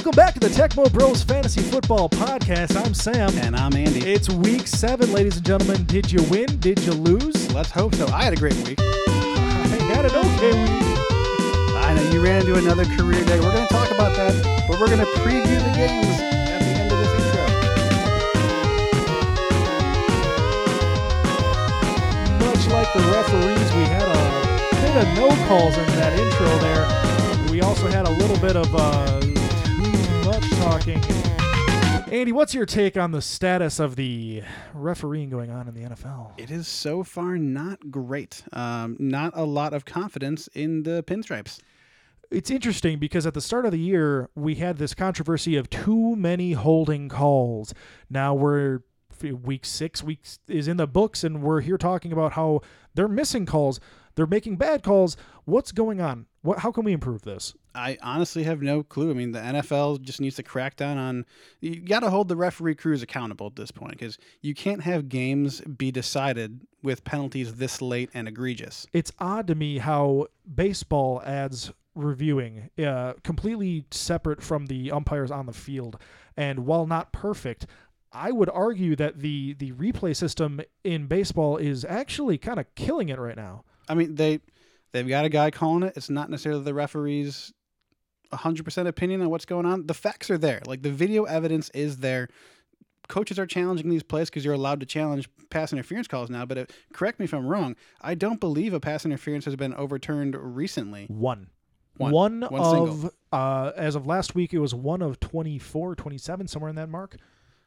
Welcome back to the Tecmo Bros Fantasy Football Podcast. I'm Sam. And I'm Andy. It's week seven, ladies and gentlemen. Did you win? Did you lose? Let's hope so. I had a great week. I had an okay week. I know you ran into another career day. We're going to talk about that, but we're going to preview the games at the end of this intro. Much like the referees, we had a bit of no calls in that intro there. We also had a little bit of uh, talking. Andy, what's your take on the status of the refereeing going on in the NFL? It is so far not great. Um, not a lot of confidence in the pinstripes. It's interesting because at the start of the year, we had this controversy of too many holding calls. Now we're week six weeks is in the books, and we're here talking about how they're missing calls, they're making bad calls. What's going on? What? How can we improve this? I honestly have no clue. I mean, the NFL just needs to crack down on. You got to hold the referee crews accountable at this point because you can't have games be decided with penalties this late and egregious. It's odd to me how baseball adds reviewing uh, completely separate from the umpires on the field, and while not perfect. I would argue that the the replay system in baseball is actually kind of killing it right now. I mean, they they've got a guy calling it. It's not necessarily the referee's 100% opinion on what's going on. The facts are there. Like the video evidence is there. Coaches are challenging these plays because you're allowed to challenge pass interference calls now. But it, correct me if I'm wrong. I don't believe a pass interference has been overturned recently. One. One. One, One of, uh, as of last week, it was one of 24, 27, somewhere in that mark.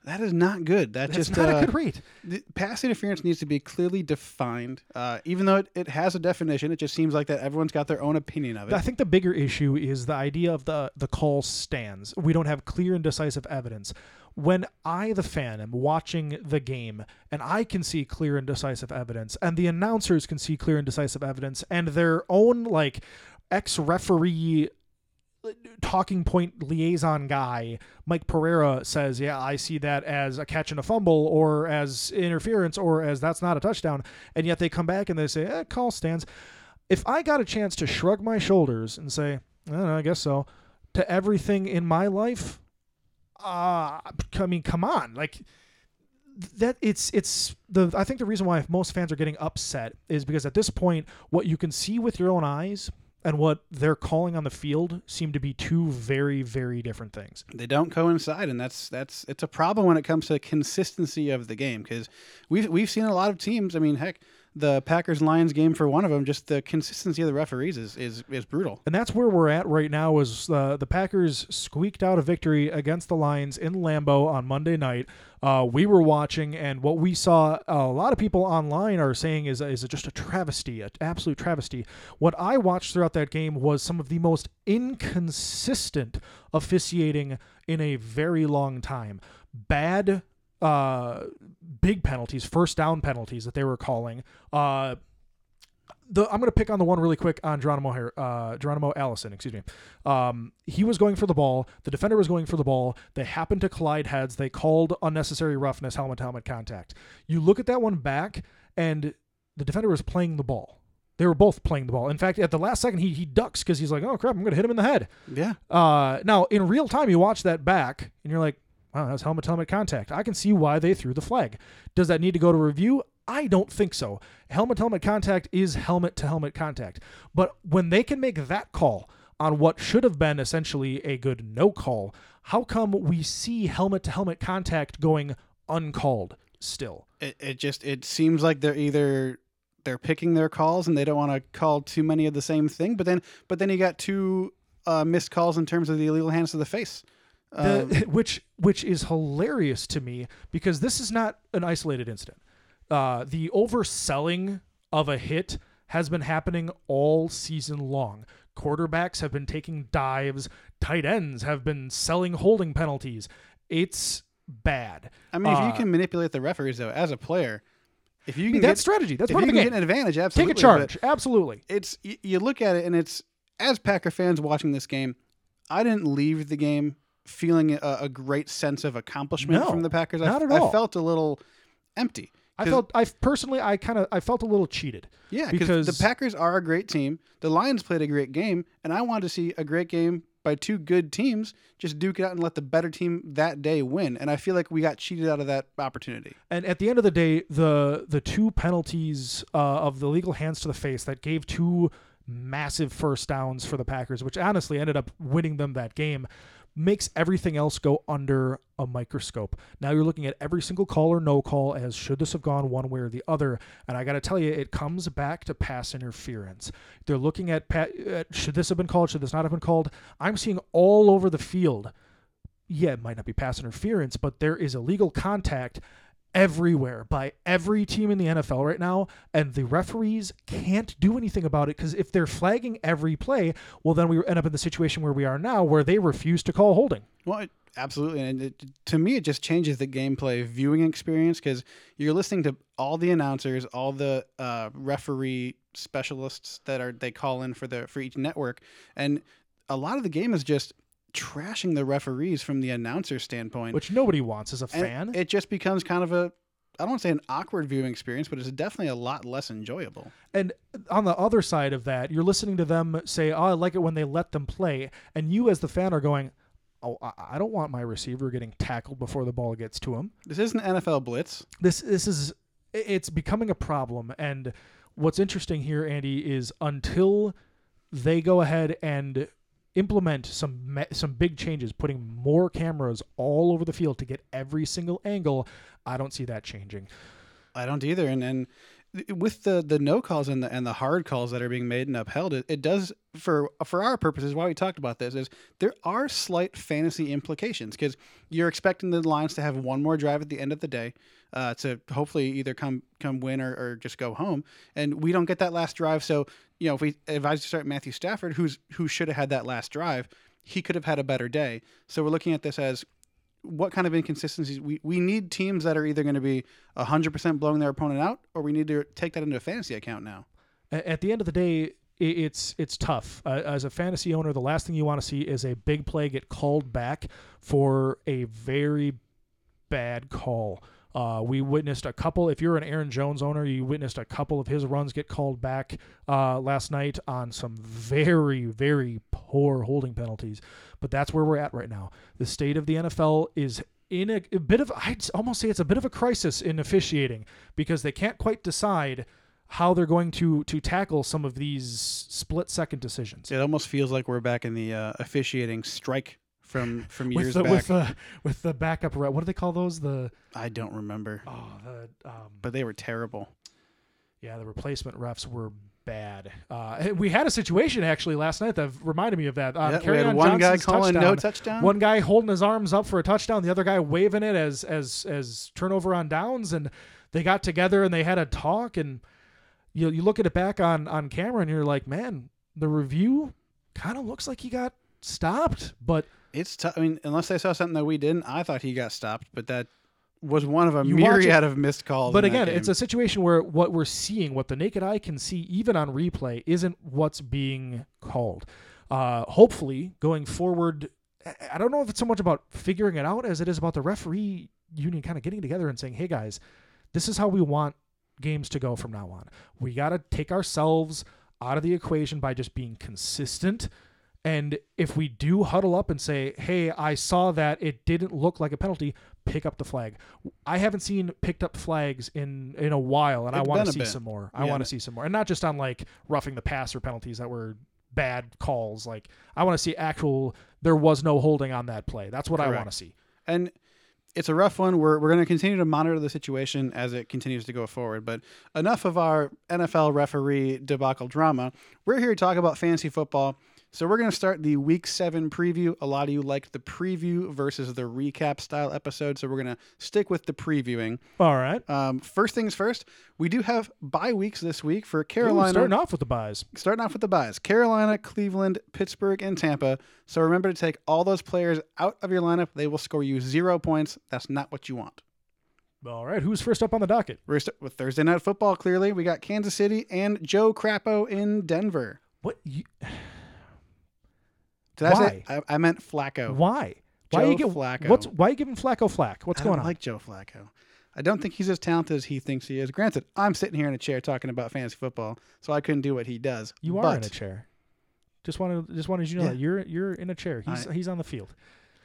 That is not good. That That's just not uh, a good rate. the pass interference needs to be clearly defined. Uh, even though it, it has a definition, it just seems like that everyone's got their own opinion of it. I think the bigger issue is the idea of the the call stands. We don't have clear and decisive evidence. When I, the fan, am watching the game and I can see clear and decisive evidence, and the announcers can see clear and decisive evidence, and their own like ex referee talking point liaison guy, Mike Pereira says, "Yeah, I see that as a catch and a fumble, or as interference, or as that's not a touchdown," and yet they come back and they say, eh, "Call stands." If I got a chance to shrug my shoulders and say, "I don't know, I guess so," to everything in my life, uh, I mean, come on, like that it's it's the I think the reason why most fans are getting upset is because at this point what you can see with your own eyes and what they're calling on the field seem to be two very very different things. they don't coincide, and that's that's it's a problem when it comes to consistency of the game because we've we've seen a lot of teams. I mean, heck, the Packers Lions game for one of them, just the consistency of the referees is is, is brutal. And that's where we're at right now is uh, the Packers squeaked out a victory against the Lions in Lambeau on Monday night. Uh, we were watching, and what we saw, a lot of people online are saying is, is just a travesty, an absolute travesty. What I watched throughout that game was some of the most inconsistent officiating in a very long time. Bad uh, big penalties, first down penalties that they were calling. Uh, the I'm going to pick on the one really quick on Geronimo here, uh, Geronimo Allison, excuse me. Um, he was going for the ball. The defender was going for the ball. They happened to collide heads. They called unnecessary roughness, helmet to helmet contact. You look at that one back, and the defender was playing the ball. They were both playing the ball. In fact, at the last second, he he ducks because he's like, "Oh crap, I'm going to hit him in the head." Yeah, Uh, now in real time, you watch that back, and you're like, "Wow, that's helmet to helmet contact." I can see why they threw the flag. Does that need to go to review? I don't think so. Helmet helmet contact is helmet to helmet contact. But when they can make that call on what should have been essentially a good no call, how come we see helmet to helmet contact going uncalled still? it, it just it seems like they're either they're picking their calls and they don't want to call too many of the same thing, but then but then you got two uh, missed calls in terms of the illegal hands to the face. Um, the, which which is hilarious to me because this is not an isolated incident. Uh, the overselling of a hit has been happening all season long. Quarterbacks have been taking dives. Tight ends have been selling holding penalties. It's bad. I mean, if Uh, you can manipulate the referees though, as a player, if you can that's strategy. That's if part you of can the get an advantage, Absolutely, Take a but charge. Absolutely. It's you look at it and it's as Packer fans watching this game, I didn't leave the game feeling a, a great sense of accomplishment No, from the Packers. I, not at I felt a little empty. I felt I personally I kind of I felt a little cheated. Yeah, because because the Packers are a great team. The Lions played a great game, and I wanted to see a great game by two good teams, just duke it out and let the better team that day win. And I feel like we got cheated out of that opportunity. And at the end of the day, the the two penalties uh, of the legal hands to the face that gave two massive first downs for the Packers, which honestly ended up winning them that game, makes everything else go under a microscope. Now you're looking at every single call or no call as should this have gone one way or the other. And I got to tell you, it comes back to pass interference. They're looking at, at uh, should this have been called, should this not have been called. I'm seeing all over the field. Yeah, it might not be pass interference, but there is illegal contact everywhere by every team in the NFL right now, and the referees can't do anything about it because if they're flagging every play, well, then we end up in the situation where we are now, where they refuse to call holding. Well, it, absolutely, and it, to me, it just changes the gameplay viewing experience because you're listening to all the announcers, all the uh, referee specialists that are they call in for the for each network, and a lot of the game is just trashing the referees from the announcer standpoint, which nobody wants as a and fan. It just becomes kind of a I don't want to say an awkward viewing experience, but it's definitely a lot less enjoyable. And on the other side of that, you're listening to them say, "Oh, I like it when they let them play," and you as the fan are going, "Oh, I don't want my receiver getting tackled before the ball gets to him." This isn't NFL blitz. This this is it's becoming a problem, and what's interesting here, Andy, is until they go ahead and implement some some big changes, putting more cameras all over the field to get every single angle. I don't see that changing. I don't either, and and with the the no calls and the and the hard calls that are being made and upheld, it, it does for for our purposes. Why we talked about this is there are slight fantasy implications because you're expecting the Lions to have one more drive at the end of the day uh, to hopefully either come come win or, or just go home, and we don't get that last drive. So you know if we advise to start Matthew Stafford, who's who should have had that last drive, he could have had a better day. So we're looking at this as what kind of inconsistencies we, we need teams that are either going to be 100% blowing their opponent out or we need to take that into a fantasy account now at the end of the day it's it's tough uh, as a fantasy owner the last thing you want to see is a big play get called back for a very bad call uh, we witnessed a couple. If you're an Aaron Jones owner, you witnessed a couple of his runs get called back uh, last night on some very, very poor holding penalties. But that's where we're at right now. The state of the NFL is in a, a bit of, I'd almost say it's a bit of a crisis in officiating because they can't quite decide how they're going to to tackle some of these split second decisions. It almost feels like we're back in the uh, officiating strike from from years with the, back. With the with the backup, what do they call those? The I don't remember. Oh, the um, but they were terrible. Yeah, the replacement refs were bad. Uh, we had a situation actually last night that reminded me of that. Um, yeah, we had one Johnson's guy calling touchdown. no touchdown. One guy holding his arms up for a touchdown, the other guy waving it as as as turnover on downs, and they got together and they had a talk. And you you look at it back on on camera, and you're like, man, the review kind of looks like he got stopped, but it's tough. I mean, unless they saw something that we didn't, I thought he got stopped, but that was one of a You myriad of missed calls. But again, it's a situation where what we're seeing, what the naked eye can see, even on replay, isn't what's being called. Uh, hopefully, going forward, I- I don't know if it's so much about figuring it out as it is about the referee union kind of getting together and saying, "Hey guys, this is how we want games to go from now on. We got to take ourselves out of the equation by just being consistent." And if we do huddle up and say, "Hey, I saw that it didn't look like a penalty," pick up the flag. I haven't seen picked up flags in in a while, and I want to see bit. some more. I Yeah. want to see some more, and not just on like roughing the passer penalties that were bad calls. Like I want to see actual. There was no holding on that play. That's what I want to see. and it's a rough one. We're, we're going to continue to monitor the situation as it continues to go forward. But enough of our NFL referee debacle drama. We're here to talk about fantasy football. So we're going to start the week seven preview. A lot of you liked the preview versus the recap style episode. So we're going to stick with the previewing. All right. Um, first things first, we do have bye weeks this week for Ooh, Carolina. starting off with the buys. starting off with the buys Carolina, Cleveland, Pittsburgh, and Tampa. So remember to take all those players out of your lineup. They will score you zero points. That's not what you want. All right. Who's first up on the docket? We're st- with Thursday Night Football, clearly. We got Kansas City and Joe Crapo in Denver. What? You, Did I Why? say? I, I meant Flacco. why? Why Joe you give, Flacco. What's why you giving Flacco flack? What's I going don't on? like Joe Flacco. I don't think he's as talented as he thinks he is. Granted, I'm sitting here in a chair talking about fantasy football, so I couldn't do what he does. you are but in a chair. Just wanted just wanted you to know Yeah. that you're you're in a chair. He's I- he's on the field.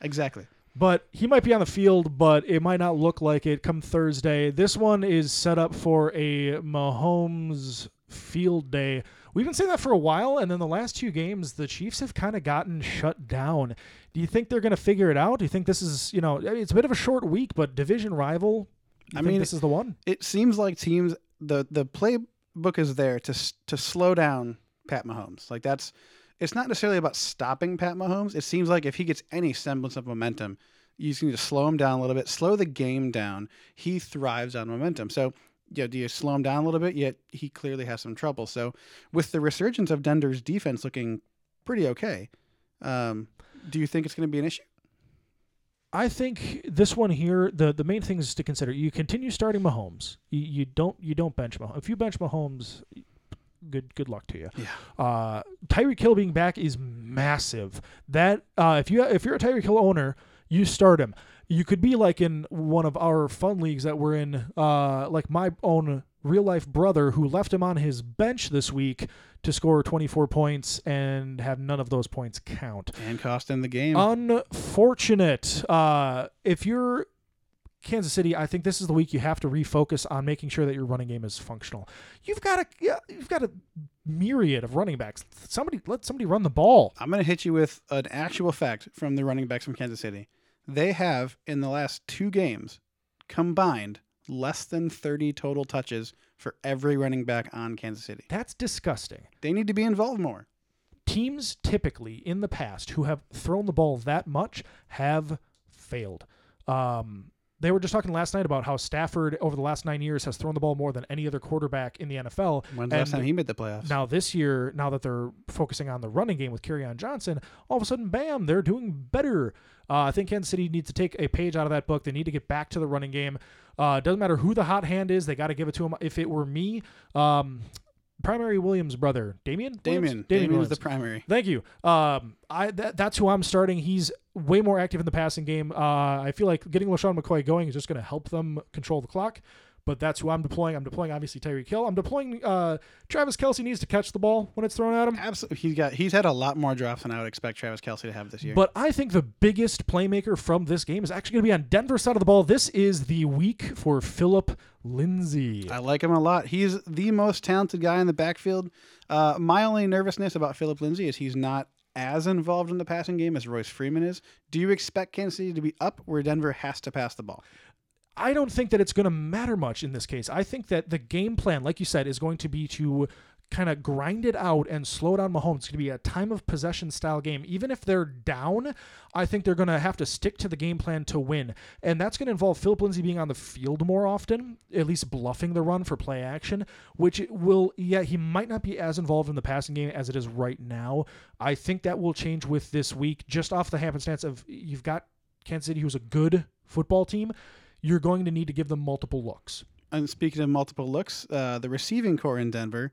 Exactly. But he might be on the field, but it might not look like it come Thursday. This one is set up for a Mahomes field day. We've been saying that for a while, and then the last two games, the Chiefs have kind of gotten shut down. Do you think they're going to figure it out? Do you think this is, you know, it's a bit of a short week, but division rival? I mean, this is the one. It seems like teams the the playbook is there to to slow down Pat Mahomes. Like that's it's not necessarily about stopping Pat Mahomes. It seems like if he gets any semblance of momentum, you just need to slow him down a little bit, slow the game down. He thrives on momentum. So, yeah, do you slow him down a little bit? Yet he clearly has some trouble. So, with the resurgence of Denver's defense looking pretty okay, um, do you think it's going to be an issue? I think this one here, the the main thing is to consider. You continue starting Mahomes. You, you don't you don't bench Mahomes. If you bench Mahomes, good good luck to you. Yeah. Uh, Tyreek Hill being back is massive. That uh, if you if you're a Tyreek Hill owner, you start him. You could be like in one of our fun leagues that we're in, uh, like my own real life brother who left him on his bench this week to score 24 points and have none of those points count. And cost in the game. Unfortunate. Uh, if you're Kansas City, I think this is the week you have to refocus on making sure that your running game is functional. You've got a yeah, you've got a myriad of running backs. Somebody let somebody run the ball. I'm going to hit you with an actual fact from the running backs from Kansas City. They have, in the last two games, combined less than 30 total touches for every running back on Kansas City. That's disgusting. They need to be involved more. Teams typically in the past who have thrown the ball that much have failed. Um, they were just talking last night about how Stafford over the last nine years has thrown the ball more than any other quarterback in the NFL. When's the last time he made the playoffs? Now this year, now that they're focusing on the running game with on Johnson, all of a sudden, bam, they're doing better. Uh, I think Kansas City needs to take a page out of that book. They need to get back to the running game. Uh, doesn't matter who the hot hand is, they got to give it to him. If it were me, um, primary Williams brother, Damian, Damien. Williams? Damien, was the primary. Thank you. Um, I that, that's who I'm starting. He's way more active in the passing game. Uh, I feel like getting LeSean McCoy going is just going to help them control the clock. But that's who I'm deploying. I'm deploying obviously Tyreek Hill. I'm deploying uh, Travis Kelce needs to catch the ball when it's thrown at him. Absolutely. He's got he's had a lot more drops than I would expect Travis Kelce to have this year. But I think the biggest playmaker from this game is actually going to be on Denver's side of the ball. This is the week for Phillip Lindsay. I like him a lot. He's the most talented guy in the backfield. Uh, my only nervousness about Phillip Lindsay is he's not as involved in the passing game as Royce Freeman is. Do you expect Kansas City to be up where Denver has to pass the ball? I don't think that it's going to matter much in this case. I think that the game plan, like you said, is going to be to kind of grind it out and slow down Mahomes. It's going to be a time of possession style game. Even if they're down, I think they're going to have to stick to the game plan to win. And that's going to involve Phillip Lindsay being on the field more often, at least bluffing the run for play action, which will, yeah, he might not be as involved in the passing game as it is right now. I think that will change with this week, just off the happenstance of you've got Kansas City, who's a good football team you're going to need to give them multiple looks. And speaking of multiple looks, uh, the receiving core in Denver,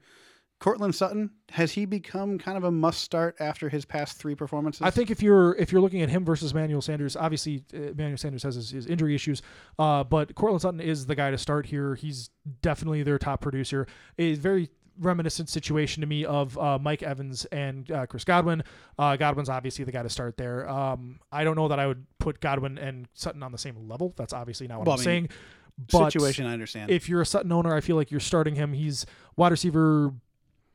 Courtland Sutton, has he become kind of a must start after his past three performances? I think if you're if you're looking at him versus Manuel Sanders, obviously uh, Manuel Sanders has his, his injury issues, uh, but Courtland Sutton is the guy to start here. He's definitely their top producer. A very reminiscent situation to me of uh, Mike Evans and uh, Chris Godwin. Uh, Godwin's obviously the guy to start there. Um, I don't know that I would put Godwin and Sutton on the same level. That's obviously not what Well, I'm I mean, saying. But situation, I understand. if you're a Sutton owner, I feel like you're starting him. He's wide receiver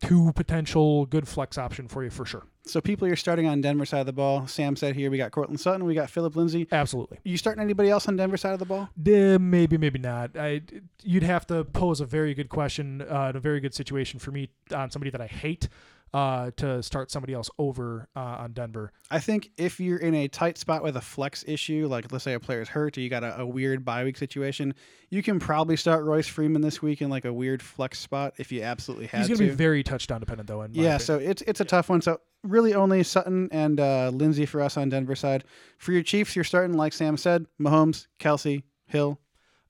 two potential good flex option for you for sure. so people you're starting on Denver side of the ball. Sam said here we got Courtland Sutton, we got Phillip Lindsay. Absolutely. You starting anybody else on Denver side of the ball? Uh, maybe, maybe not. I, you'd have to pose a very good question uh, in a very good situation for me on somebody that I hate uh, to start somebody else over uh, on Denver. I think if you're in a tight spot with a flex issue, like let's say a player's hurt or you got a, a weird bye week situation, you can probably start Royce Freeman this week in like a weird flex spot if you absolutely had He's going to. to be very touchdown dependent, though. In yeah, opinion. so it's it's a tough one. So really only Sutton and uh, Lindsay for us on Denver side. For your Chiefs, you're starting like Sam said, Mahomes, Kelce, Hill.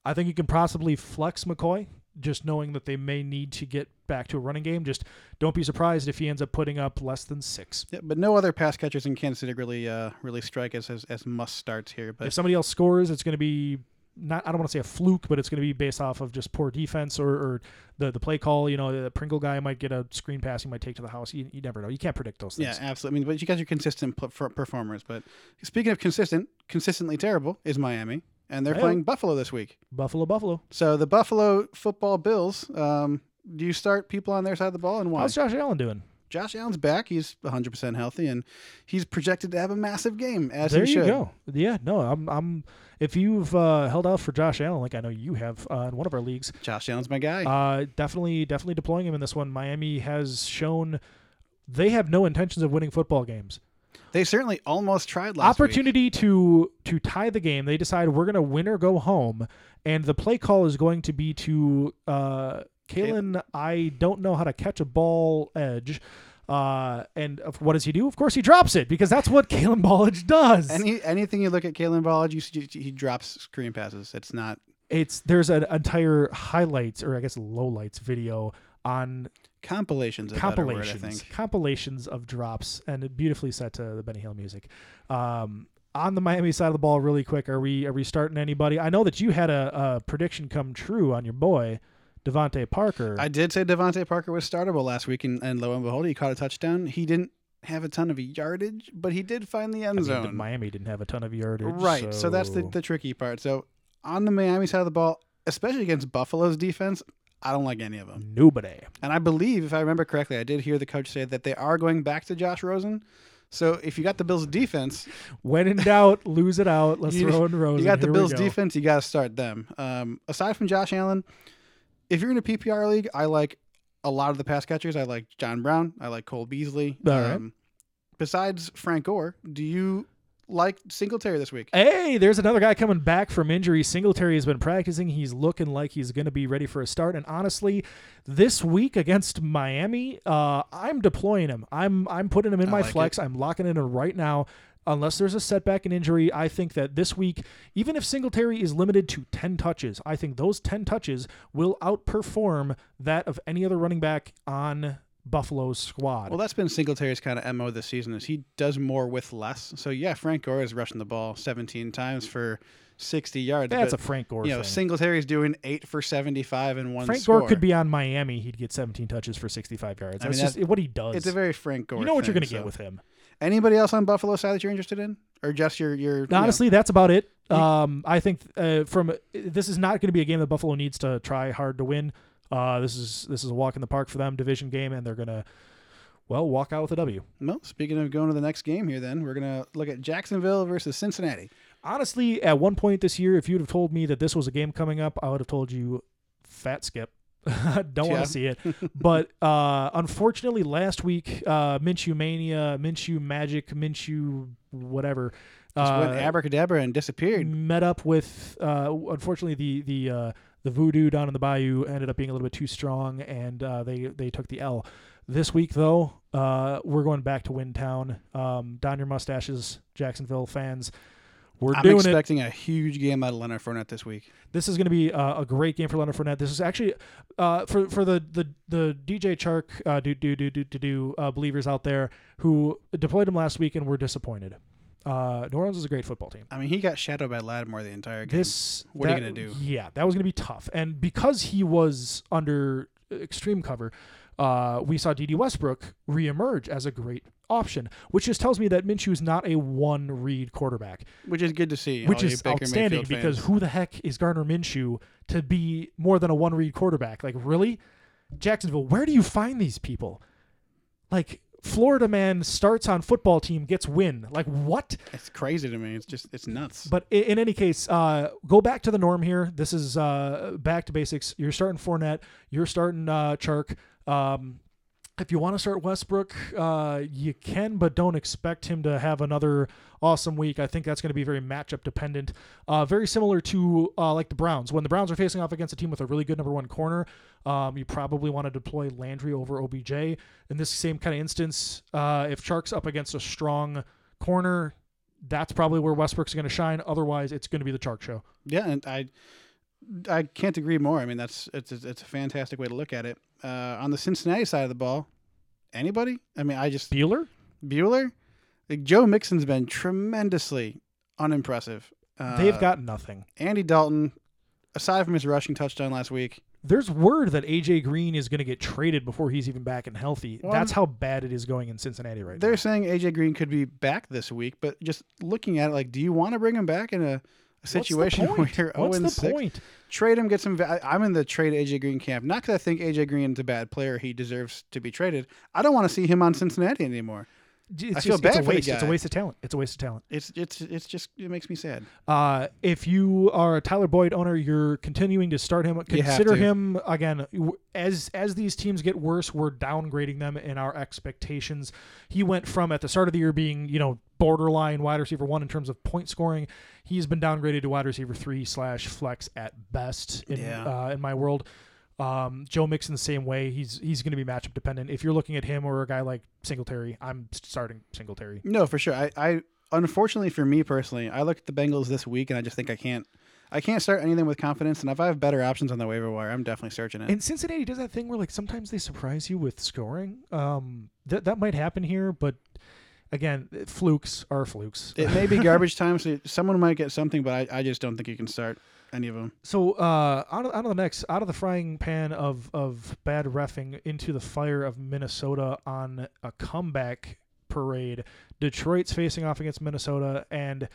I think you can possibly flex McCoy, just knowing that they may need to get back to a running game. Just don't be surprised if he ends up putting up less than six. Yeah, but no other pass catchers in Kansas City really uh, really strike us as, as must starts here. But If somebody else scores, it's going to be not I don't want to say a fluke, but it's going to be based off of just poor defense or, or the the play call. You know, the Pringle guy might get a screen pass he might take to the house. You, you never know. You can't predict those things. Yeah, absolutely. I mean, but you guys are consistent performers. But speaking of consistent, consistently terrible is Miami, and they're Hey. playing Buffalo this week. Buffalo, Buffalo. So the Buffalo football Bills. Um, do you start people on their side of the ball, and why? How's Josh Allen doing? Josh Allen's back. He's 100% healthy, and he's projected to have a massive game, as there he you go. Yeah, no, I'm I'm. If you've uh, held out for Josh Allen, like I know you have uh, in one of our leagues, Josh Allen's my guy. uh, definitely definitely deploying him in this one. Miami has shown they have no intentions of winning football games. They certainly almost tried last week. opportunity to to tie the game. They decide we're going to win or go home, and the play call is going to be to uh, Kalen. I don't know how to catch a ball edge. Uh, and what does he do? Of course, he drops it because that's what Kalen Ballage does. Any anything you look at Kalen Ballage, you see he drops screen passes. It's not it's there's an entire highlights or I guess lowlights video on compilations. Better word, I compilations think. compilations of drops and beautifully set to the Benny Hill music. Um, on the Miami side of the ball, really quick, are we are we starting anybody? I know that you had a, a prediction come true on your boy DeVante Parker. I did say DeVante Parker was startable last week, and, and lo and behold, he caught a touchdown. He didn't have a ton of yardage, but he did find the end I mean, zone. the Miami didn't have a ton of yardage, right. So. that's the, the tricky part. So on the Miami side of the ball, especially against Buffalo's defense, I don't like any of them. nobody. And I believe, if I remember correctly, I did hear the coach say that they are going back to Josh Rosen. So if you got the Bills defense, When in doubt, lose it out. Let's You- throw in Rosen. you got the Here Bills go. defense, you got to start them. Um, aside from Josh Allen, if you're in a PPR league, I like a lot of the pass catchers. I like John Brown. I like Cole Beasley. All right. Um, besides Frank Gore, do you like Singletary this week? Hey, there's another guy coming back from injury. Singletary has been practicing. He's looking like he's going to be ready for a start. And honestly, this week against Miami, uh, I'm deploying him. I'm I'm putting him in I my like flex. I'm locking in him right now. Unless there's a setback and injury, I think that this week, even if Singletary is limited to 10 touches, I think those 10 touches will outperform that of any other running back on Buffalo's squad. Well, that's been Singletary's kind of mo this season. Is he does more with less. So yeah, Frank Gore is rushing the ball 17 times for 60 yards. That's but, a Frank Gore you know thing. Singletary's doing eight for 75 and one. Frank score. Gore could be on Miami. He'd get 17 touches for 65 yards. I mean, just what he does. It's a very Frank Gore. you know what you're going to get with him. Anybody else on Buffalo side that you're interested in, or just your your? you know- Honestly, that's about it. Um, I think uh, from this is not going to be a game that Buffalo needs to try hard to win. Uh, this is this is a walk in the park for them, division game, and they're gonna well walk out with a W. Well, speaking of going to the next game here, then we're gonna look at Jacksonville versus Cincinnati. Honestly, at one point this year, if you'd have told me that this was a game coming up, I would have told you, fat skip. Don't want to see it. But uh, unfortunately, last week, uh, Minshew mania, Minshew magic, Minshew whatever. Just went uh, abracadabra and disappeared. met up with uh, unfortunately the the uh, the voodoo down in the bayou ended up being a little bit too strong and uh, they they took the L. This week though, uh, we're going back to Windtown. Um, down your mustaches, Jacksonville fans. We're I'm doing it. expecting a huge game out of Leonard Fournette this week. This is going to be uh, a great game for Leonard Fournette. This is actually uh, for for the the the DJ Chark uh, do do do do do do uh, believers out there who deployed him last week and were disappointed. Uh, New Orleans is a great football team. I mean, he got shadowed by Lattimore the entire game. This What are you gonna do? Yeah, that was gonna be tough, and because he was under extreme cover, uh, we saw Dede Westbrook reemerge as a great option, which just tells me that Minshew is not a one-read quarterback, which is good to see. which is outstanding because fans. who the heck is Gardner Minshew to be more than a one-read quarterback? Like really, Jacksonville, where do you find these people? Like Florida man starts on football team, gets win. Like what? it's crazy to me. It's just it's nuts. But i- in any case, uh, go back to the norm here. This is uh, back to basics. You're starting Fournette. You're starting uh, Chark. Um, if you want to start Westbrook, uh, you can, but don't expect him to have another awesome week. I think that's going to be very matchup dependent. Uh, very similar to uh, like the Browns. When the Browns are facing off against a team with a really good number one corner, um, you probably want to deploy Landry over OBJ. In this same kind of instance, uh, if Chark's up against a strong corner, that's probably where Westbrook's going to shine. Otherwise, it's going to be the Chark show. Yeah, and I I can't agree more. I mean, that's it's it's a fantastic way to look at it. Uh, on the Cincinnati side of the ball, anybody? I mean, I just Bueller? Bueller, like Joe Mixon's been tremendously unimpressive. Uh, They've got nothing. Andy Dalton aside from his rushing touchdown last week, There's word that AJ Green is going to get traded before he's even back and healthy. Well, That's how bad it is going in Cincinnati right now. they're saying AJ Green could be back this week. But just looking at it, like, do you want to bring him back in a, a situation where you're What's 0 the 6? point? Trade him, get some. va- I'm in the trade AJ Green camp. Not because I think AJ Green's a bad player; he deserves to be traded. I don't want to see him on Cincinnati anymore. It's feel just, bad it's a waste. It's a waste of talent. It's a waste of talent. It's it's it's just it makes me sad. Uh, if you are a Tyler Boyd owner, you're continuing to start him. Consider him again. As as these teams get worse, we're downgrading them in our expectations. He went from at the start of the year being you know borderline wide receiver one in terms of point scoring. He's been downgraded to wide receiver three slash flex at best in Yeah. uh, in my world. Um, Joe Mixon the same way. He's he's going to be matchup dependent. If you're looking at him or a guy like Singletary, I'm starting Singletary. No, for sure. I, I unfortunately for me personally, I look at the Bengals this week and I just think I can't I can't start anything with confidence. And if I have better options on the waiver wire, I'm definitely searching it. And Cincinnati does that thing where like sometimes they surprise you with scoring. Um, that that might happen here, but again, flukes are flukes. it may be garbage time, so someone might get something, but I, I just don't think you can start any of them. So uh, out of out of the next, out of the frying pan of of bad refing into the fire of Minnesota on a comeback parade. Detroit's facing off against Minnesota, and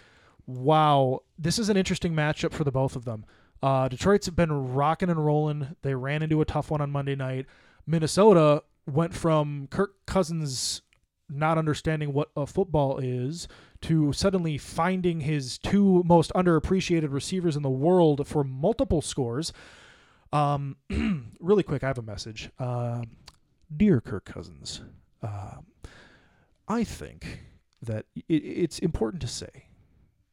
wow, this is an interesting matchup for the both of them. Uh, Detroit's been rocking and rolling. They ran into a tough one on Monday night. Minnesota went from Kirk Cousins not understanding what a football is to suddenly finding his two most underappreciated receivers in the world for multiple scores. Um, really quick, I have a message. Uh, dear Kirk Cousins, uh, I think that it, it's important to say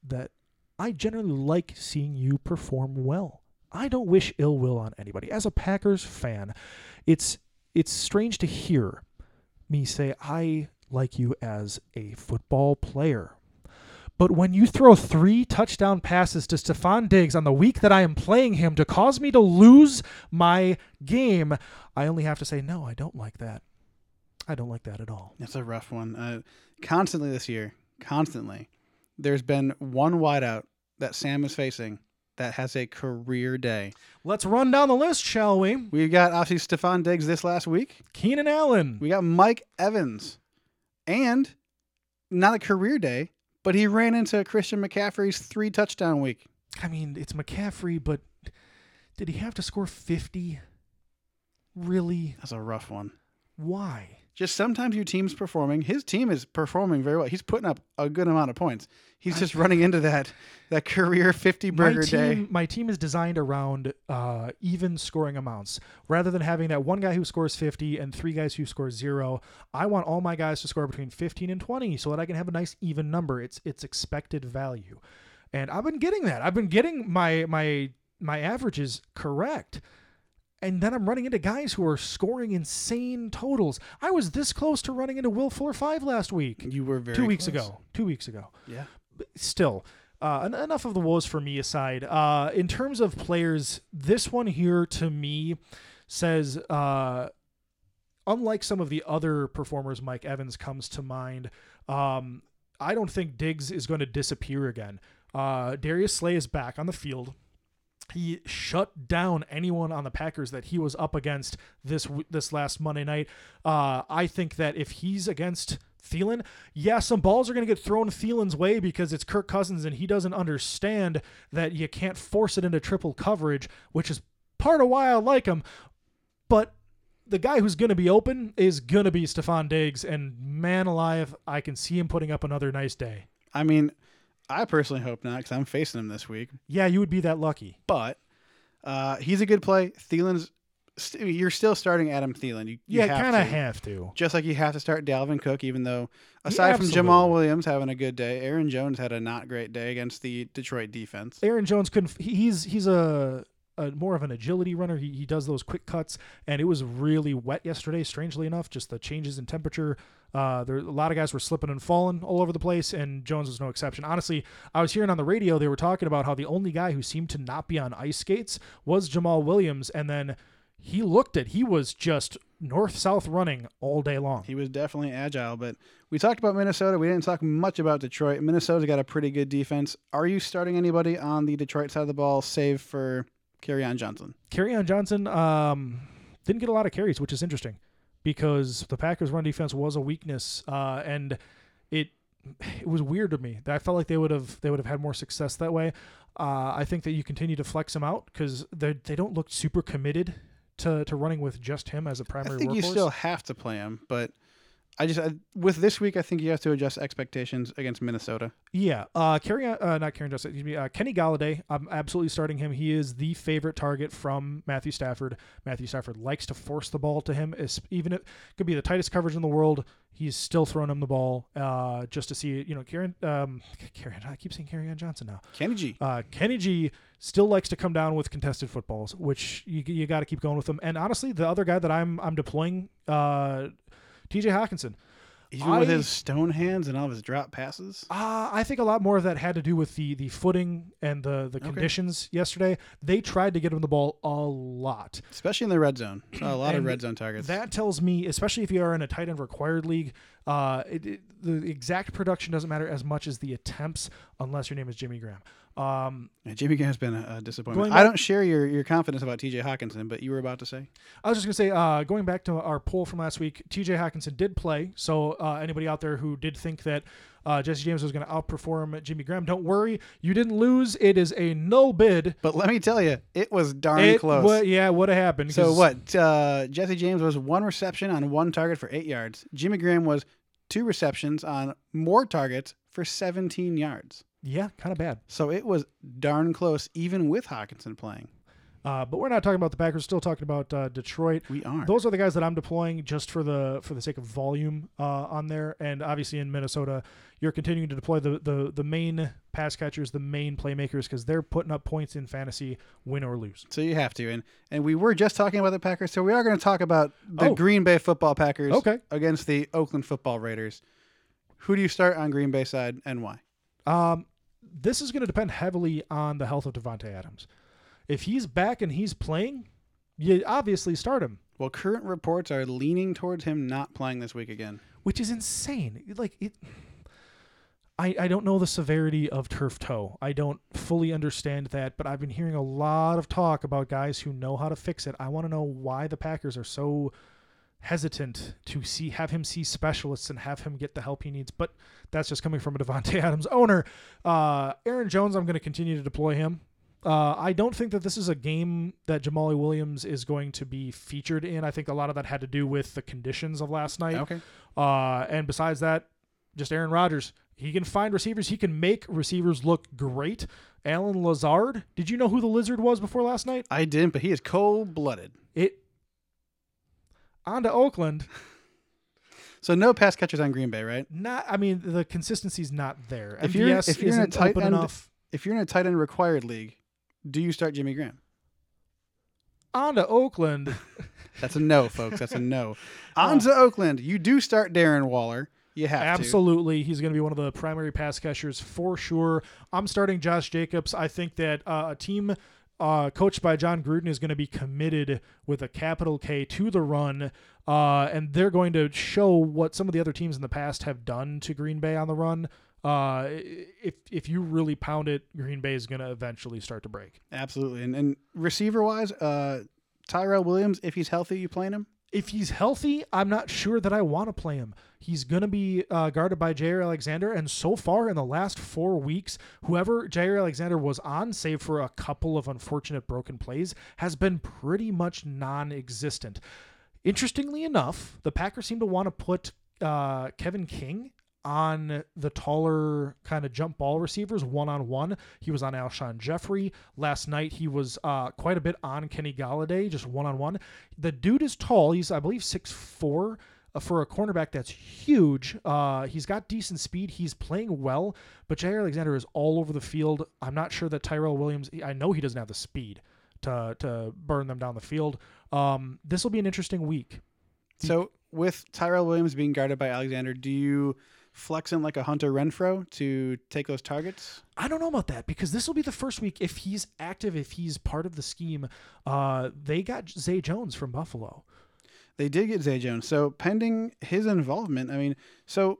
that I generally like seeing you perform well. I don't wish ill will on anybody. As a Packers fan, it's it's strange to hear me say I like you as a football player. But when you throw three touchdown passes to Stefon Diggs on the week that I am playing him to cause me to lose my game, I only have to say, no, I don't like that. I don't like that at all. It's a rough one. Uh, constantly this year, constantly, there's been one wideout that Sam is facing that has a career day. Let's run down the list, shall we? We've got obviously Stefon Diggs this last week. Keenan Allen. We got Mike Evans, and not a career day, but he ran into Christian McCaffrey's three touchdown week. I mean, it's McCaffrey, but did he have to score 50? Really? That's a rough one. Why? Just sometimes your team's performing. His team is performing very well. He's putting up a good amount of points. He's just running into that that career fifty burger my team, day. My team is designed around uh, even scoring amounts. Rather than having that one guy who scores 50 and three guys who score zero, I want all my guys to score between 15 and 20 so that I can have a nice even number. It's it's expected value, and I've been getting that. I've been getting my my my averages correct. And then I'm running into guys who are scoring insane totals. I was this close to running into Will Fuller five last week, You were very two weeks close. ago. Two weeks ago Yeah. still uh, en- enough of the woes for me aside uh, in terms of players this one here to me says uh, unlike some of the other performers mike evans comes to mind um, i don't think diggs is going to disappear again uh, darius slay is back on the field he shut down anyone on the Packers that he was up against this this last Monday night. Uh, I think that if he's against Thielen, yeah, some balls are going to get thrown Thielen's way because it's Kirk Cousins and he doesn't understand that you can't force it into triple coverage, which is part of why I like him. But the guy who's going to be open is going to be Stefon Diggs, and man alive, I can see him putting up another nice day. I mean, I personally hope not because I'm facing him this week. Yeah, you would be that lucky. But uh, he's a good play. Thielen's. St- you're still starting Adam Thielen. You, you Yeah, kind of have to. Just like you have to start Dalvin Cook, even though aside from Jamaal. Williams having a good day, Aaron Jones had a not great day against the Detroit defense. Aaron Jones couldn't. he- He's he's a, a more of an agility runner. He he does those quick cuts, and it was really wet yesterday. Strangely enough, just the changes in temperature. Uh, there a lot of guys were slipping and falling all over the place, and Jones was no exception. Honestly, I was hearing on the radio they were talking about how the only guy who seemed to not be on ice skates was Jamaal Williams, and then he looked it. He was just north south running all day long. He was definitely agile, but we talked about Minnesota. We didn't talk much about Detroit. Minnesota's got a pretty good defense. Are you starting anybody on the Detroit side of the ball, save for on Johnson. Kerryon Johnson um, didn't get a lot of carries, which is interesting because the Packers' run defense was a weakness, uh, and it it was weird to me. I felt like they would have they would have had more success that way. Uh, I think that you continue to flex him out because they they don't look super committed to, to running with just him as a primary. I think workhorse. you still have to play him, but I just I, with this week, I think you have to adjust expectations against Minnesota. Yeah, uh, Carry, uh, not Karen Justice, excuse me, uh, Kenny Golladay. I'm absolutely starting him. He is the favorite target from Matthew Stafford. Matthew Stafford likes to force the ball to him, it's, even if it could be the tightest coverage in the world. He's still throwing him the ball uh, just to see, you know, Karen, um, Karen, I keep saying Karen Johnson now. Kenny G. Uh, Kenny G still likes to come down with contested footballs, which you, you got to keep going with him. And honestly, the other guy that I'm I'm deploying, uh, T.J. Hockenson. Even I, with his stone hands and all of his drop passes? Uh, I think a lot more of that had to do with the the footing and the the okay. conditions yesterday. They tried to get him the ball a lot, especially in the red zone. a lot of red zone targets. That tells me, especially if you are in a tight end required league, uh, it, it, the exact production doesn't matter as much as the attempts, unless your name is Jimmy Graham. Um, yeah, Jimmy Graham's been a, a disappointment. I don't share your, your confidence about T.J. Hockenson, but you were about to say. I was just gonna say, uh, going back to our poll from last week, T.J. Hockenson did play. So uh, anybody out there who did think that uh, Jesse James was going to outperform Jimmy Graham, don't worry, you didn't lose. It is a no bid. But let me tell you, it was darn it close. W- yeah, what happened? So what? Uh, Jesse James was one reception on one target for eight yards. Jimmy Graham was two receptions on more targets for 17 yards. Yeah, kind of bad. So it was darn close, even with Hockenson playing. Uh, but we're not talking about the Packers. Still talking about uh, Detroit. We are. Those are the guys that I'm deploying just for the for the sake of volume uh, on there. And obviously in Minnesota, you're continuing to deploy the the, the main pass catchers, the main playmakers, because they're putting up points in fantasy, win or lose. So you have to. And and we were just talking about the Packers, so we are going to talk about the oh. Green Bay Football Packers okay. against the Oakland Football Raiders. Who do you start on Green Bay side and why? Um, this is going to depend heavily on the health of Davante Adams. If he's back and he's playing, you obviously start him. Well, current reports are leaning towards him not playing this week again, which is insane. Like it. I, I don't know the severity of turf toe. I don't fully understand that, but I've been hearing a lot of talk about guys who know how to fix it. I want to know why the Packers are so hesitant to see have him see specialists and have him get the help he needs. But that's just coming from a Davante Adams owner. Uh, Aaron Jones, I'm going to continue to deploy him. Uh, I don't think that this is a game that Jamaal Williams is going to be featured in. I think a lot of that had to do with the conditions of last night. Okay. Uh, and besides that, just Aaron Rodgers. He can find receivers. He can make receivers look great. Allen Lazard. Did you know who the lizard was before last night? I didn't, but he is cold blooded. It on to Oakland. So no pass catchers on Green Bay, right? Not. I mean, the consistency's not there. If you're if you're in a tight end, enough. if you're in a tight end required league, do you start Jimmy Graham? On to Oakland. That's a no, folks. That's a no. On to Oakland. You do start Darren Waller. You have Absolutely. To. He's going to be one of the primary pass catchers for sure. I'm starting Josh Jacobs. I think that uh, a team uh, coached by Jon Gruden is going to be committed with a capital K to the run, uh, and they're going to show what some of the other teams in the past have done to Green Bay on the run. Uh, if if you really pound it, Green Bay is going to eventually start to break. Absolutely, and and receiver wise, uh, Tyrell Williams, if he's healthy, you playing him? If he's healthy, I'm not sure that I want to play him. He's going to be uh, guarded by Jaire Alexander. And so far in the last four weeks, whoever Jaire Alexander was on, save for a couple of unfortunate broken plays, has been pretty much non existent. Interestingly enough, the Packers seem to want to put uh, Kevin King on the taller kind of jump ball receivers one on one. He was on Alshon Jeffery. Last night he was uh, quite a bit on Kenny Golladay, just one on one. The dude is tall. He's, I believe, six four. Uh, for a cornerback that's huge, uh, he's got decent speed. He's playing well, but Jaire Alexander is all over the field. I'm not sure that Tyrell Williams. I know he doesn't have the speed to to burn them down the field. Um, this will be an interesting week. So with Tyrell Williams being guarded by Alexander, do you flex in like a Hunter Renfrow to take those targets? I don't know about that because this will be the first week if he's active, if he's part of the scheme. Uh, they got Zay Jones from Buffalo. They did get Zay Jones. So pending his involvement, I mean, so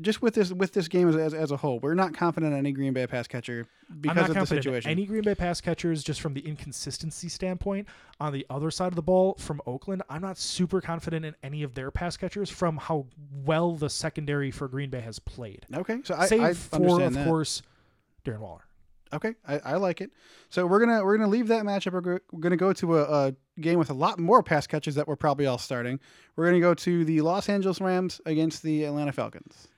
just with this with this game as, as, as a whole, we're not confident in any Green Bay pass catcher because I'm not of the situation. Any Green Bay pass catchers, just from the inconsistency standpoint, on the other side of the ball from Oakland, I'm not super confident in any of their pass catchers from how well the secondary for Green Bay has played. okay, so I, Save I for, of that. course, Darren Waller. Okay, I, I like it. So we're gonna we're gonna leave that matchup. We're, go- we're gonna go to a, a game with a lot more pass catches that we're probably all starting. We're gonna go to the Los Angeles Rams against the Atlanta Falcons.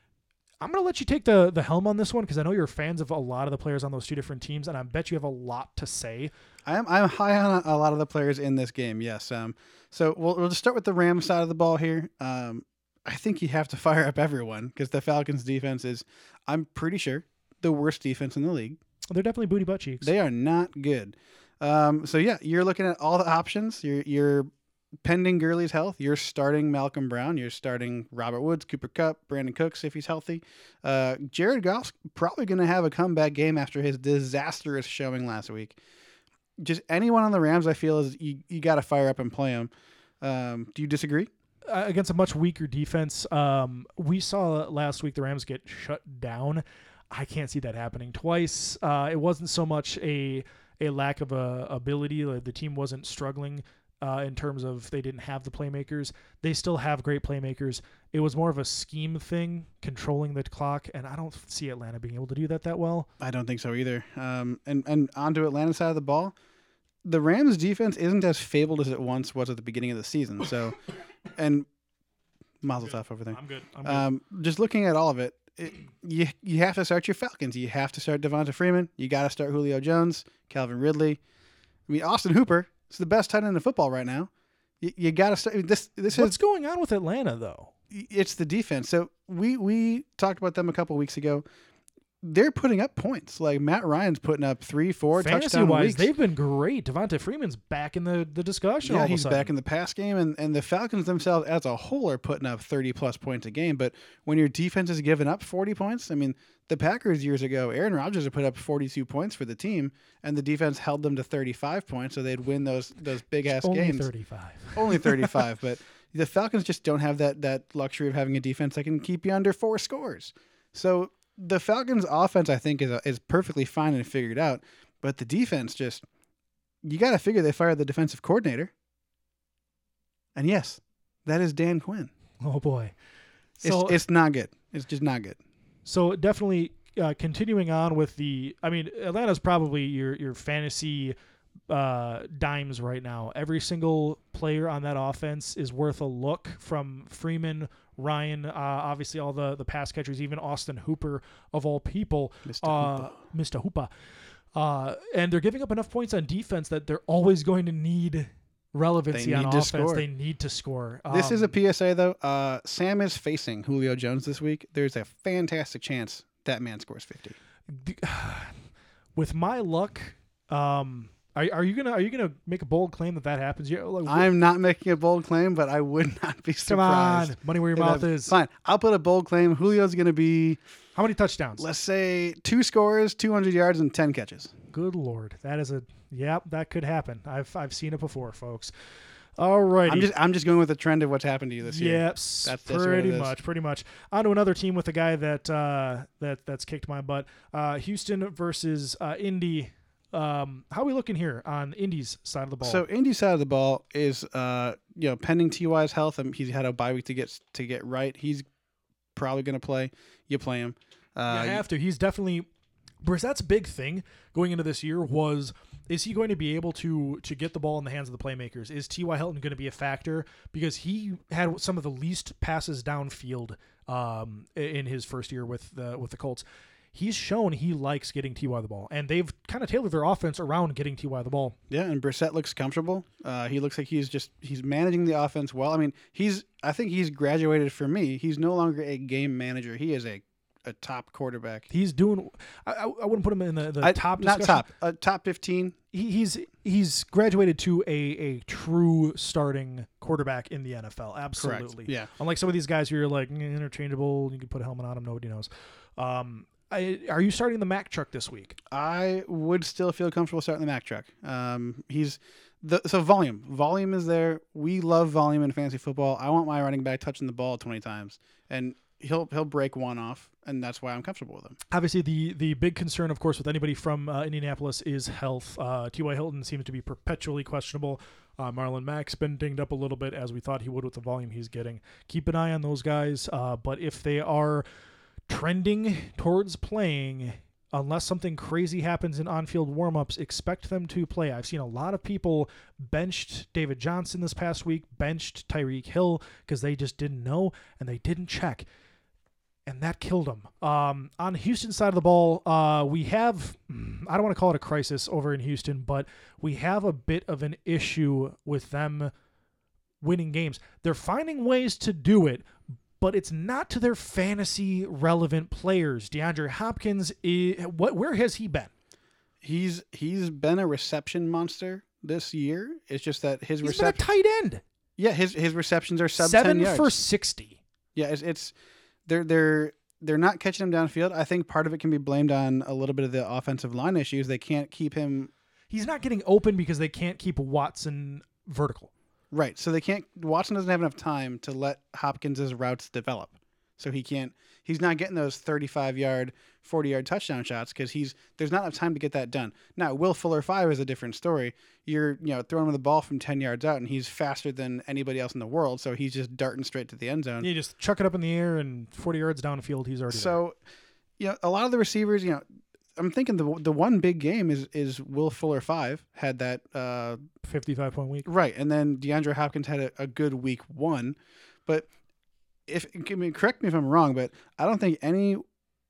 I'm gonna let you take the the helm on this one because I know you're fans of a lot of the players on those two different teams, and I bet you have a lot to say. I'm I'm high on a, a lot of the players in this game. Yes. Um. So we'll we'll just start with the Rams side of the ball here. Um. I think you have to fire up everyone because the Falcons defense is, I'm pretty sure, the worst defense in the league. They're definitely booty butt cheeks. They are not good. Um, so yeah, you're looking at all the options. You're you're pending Gurley's health. You're starting Malcolm Brown. You're starting Robert Woods, Cooper Kupp, Brandin Cooks if he's healthy. Uh, Jared Goff's probably going to have a comeback game after his disastrous showing last week. Just anyone on the Rams, I feel is you, you got to fire up and play them. Um, do you disagree? uh, against a much weaker defense. Um, we saw last week the Rams get shut down. I can't see that happening twice. Uh, it wasn't so much a a lack of uh, ability. Like the team wasn't struggling uh, in terms of they didn't have the playmakers. They still have great playmakers. It was more of a scheme thing, controlling the clock, and I don't see Atlanta being able to do that that well. I don't think so either. Um, and and onto Atlanta side of the ball, the Rams defense isn't as fabled as it once was at the beginning of the season. So, and Mazel tov over there. I'm good. I'm good. Um, just looking at all of it, it, you you have to start your Falcons. You have to start Devonta Freeman. You got to start Julio Jones, Calvin Ridley. I mean, Austin Hooper is the best tight end in football right now. You, you got to start this. This What's is going on with Atlanta though? it's the defense. So we we talked about them a couple weeks ago. They're putting up points. Like Matt Ryan's putting up three, four Fantasy touchdown wise, weeks. they've been great. Devonta Freeman's back in the, the discussion. yeah, he's back in the pass game, and, and the Falcons themselves as a whole are putting up 30 plus points a game. But when your defense is giving up 40 points, I mean, the Packers years ago, Aaron Rodgers had put up 42 points for the team, and the defense held them to 35 points, so they'd win those those big ass Only games. 35. Only 35, but the Falcons just don't have that that luxury of having a defense that can keep you under four scores. So the Falcons' offense, I think, is is perfectly fine and figured out, but the defense just you got to figure they fired the defensive coordinator. And yes, that is Dan Quinn. Oh boy. It's, it's not good. It's just not good. so definitely uh, continuing on with the. I mean, Atlanta's probably your your fantasy uh, dimes right now. Every single player on that offense is worth a look. From Freeman, Ryan, uh, obviously all the the pass catchers, even Austin Hooper of all people, Mr. uh, Hooper. Mr. Hooper. Uh, and they're giving up enough points on defense that they're always going to need relevancy They on need to offense. score. They need to score. This is a Um, PSA though. Uh, Sam is facing Julio Jones this week. There's a fantastic chance that man scores 50. with my luck. Um, are, are you gonna are you gonna make a bold claim that that happens? Yeah, like, I'm not making a bold claim, but I would not be surprised. come on, money where your mouth is. Fine. I'll put a bold claim. Julio's going to be, How many touchdowns? let's say, two scores, 200 yards, and 10 catches. Good lord, that is a yep, that could happen. I've I've seen it before, folks. All right, I'm just I'm just going with the trend of what's happened to you this year. Yep, That's- that's pretty much, pretty much. On to another team with a guy that uh, that that's kicked my butt. Uh, Houston versus uh, Indy. Um, how are we looking here on Indy's side of the ball? So Indy's side of the ball is, uh, you know, pending Ty's health. and he's had a bye week to get to get right. He's probably going to play. You play him. Uh, you have to. He's definitely Brissett's big thing going into this year was is he going to be able to to get the ball in the hands of the playmakers? Is T.Y. Hilton going to be a factor because he had some of the least passes downfield um, in his first year with the with the Colts. He's shown he likes getting Ty the ball, and they've kind of tailored their offense around getting Ty the ball. Yeah, and Brissett looks comfortable. Uh, he looks like he's just he's managing the offense well. I mean, he's I think he's graduated for me. He's no longer a game manager. He is a a top quarterback. He's doing. I, I wouldn't put him in the, the I- top. not discussion. top, uh, top fifteen. he, he's he's graduated to a, a true starting quarterback in the NFL. Absolutely. Yeah. Unlike some of these guys who are like "Mm, interchangeable, you can put a helmet on him, nobody knows. Um, I, are you starting the Mac truck this week? I would still feel comfortable starting the Mac truck. Um, he's the so volume. Volume is there. We love volume in fantasy football. I want my running back touching the ball twenty times, and he'll he'll break one off, and that's why I'm comfortable with him. Obviously, the the big concern, of course, with anybody from uh, Indianapolis is health. Uh, T.Y. Hilton seems to be perpetually questionable. Uh, Marlon Mack's been dinged up a little bit, as we thought he would with the volume he's getting. Keep an eye on those guys. Uh, but if they are trending towards playing, unless something crazy happens in on-field warm-ups, expect them to play. I've seen a lot of people benched David Johnson this past week, benched Tyreek Hill because they just didn't know and they didn't check and that killed him. Um, on Houston side of the ball, uh, we have I don't want to call it a crisis over in Houston, but we have a bit of an issue with them winning games. They're finding ways to do it, but it's not to their fantasy relevant players. DeAndre Hopkins, is, what where has he been? He's he's been a reception monster this year. It's just that his He's reception, tight end, yeah, his his receptions are sub seven for sixty. Yeah, it's, it's they're they're they're not catching him downfield. I think part of it can be blamed on a little bit of the offensive line issues. They can't keep him He's not getting open because they can't keep Watson vertical. Right. So they can't. Watson doesn't have enough time to let Hopkins's routes develop. So he can't. He's not getting those thirty-five yard, forty-yard touchdown shots because he's there's not enough time to get that done. Now Will Fuller five is a different story. You're you know throwing him the ball from ten yards out, and he's faster than anybody else in the world. So he's just darting straight to the end zone. You just chuck it up in the air and forty yards downfield, he's already there. So, you know, a lot of the receivers, you know, I'm thinking the the one big game is is Will Fuller five had that uh, 55 point week. right, and then DeAndre Hopkins had a, a good week one, but if I mean, correct me if I'm wrong, but I don't think any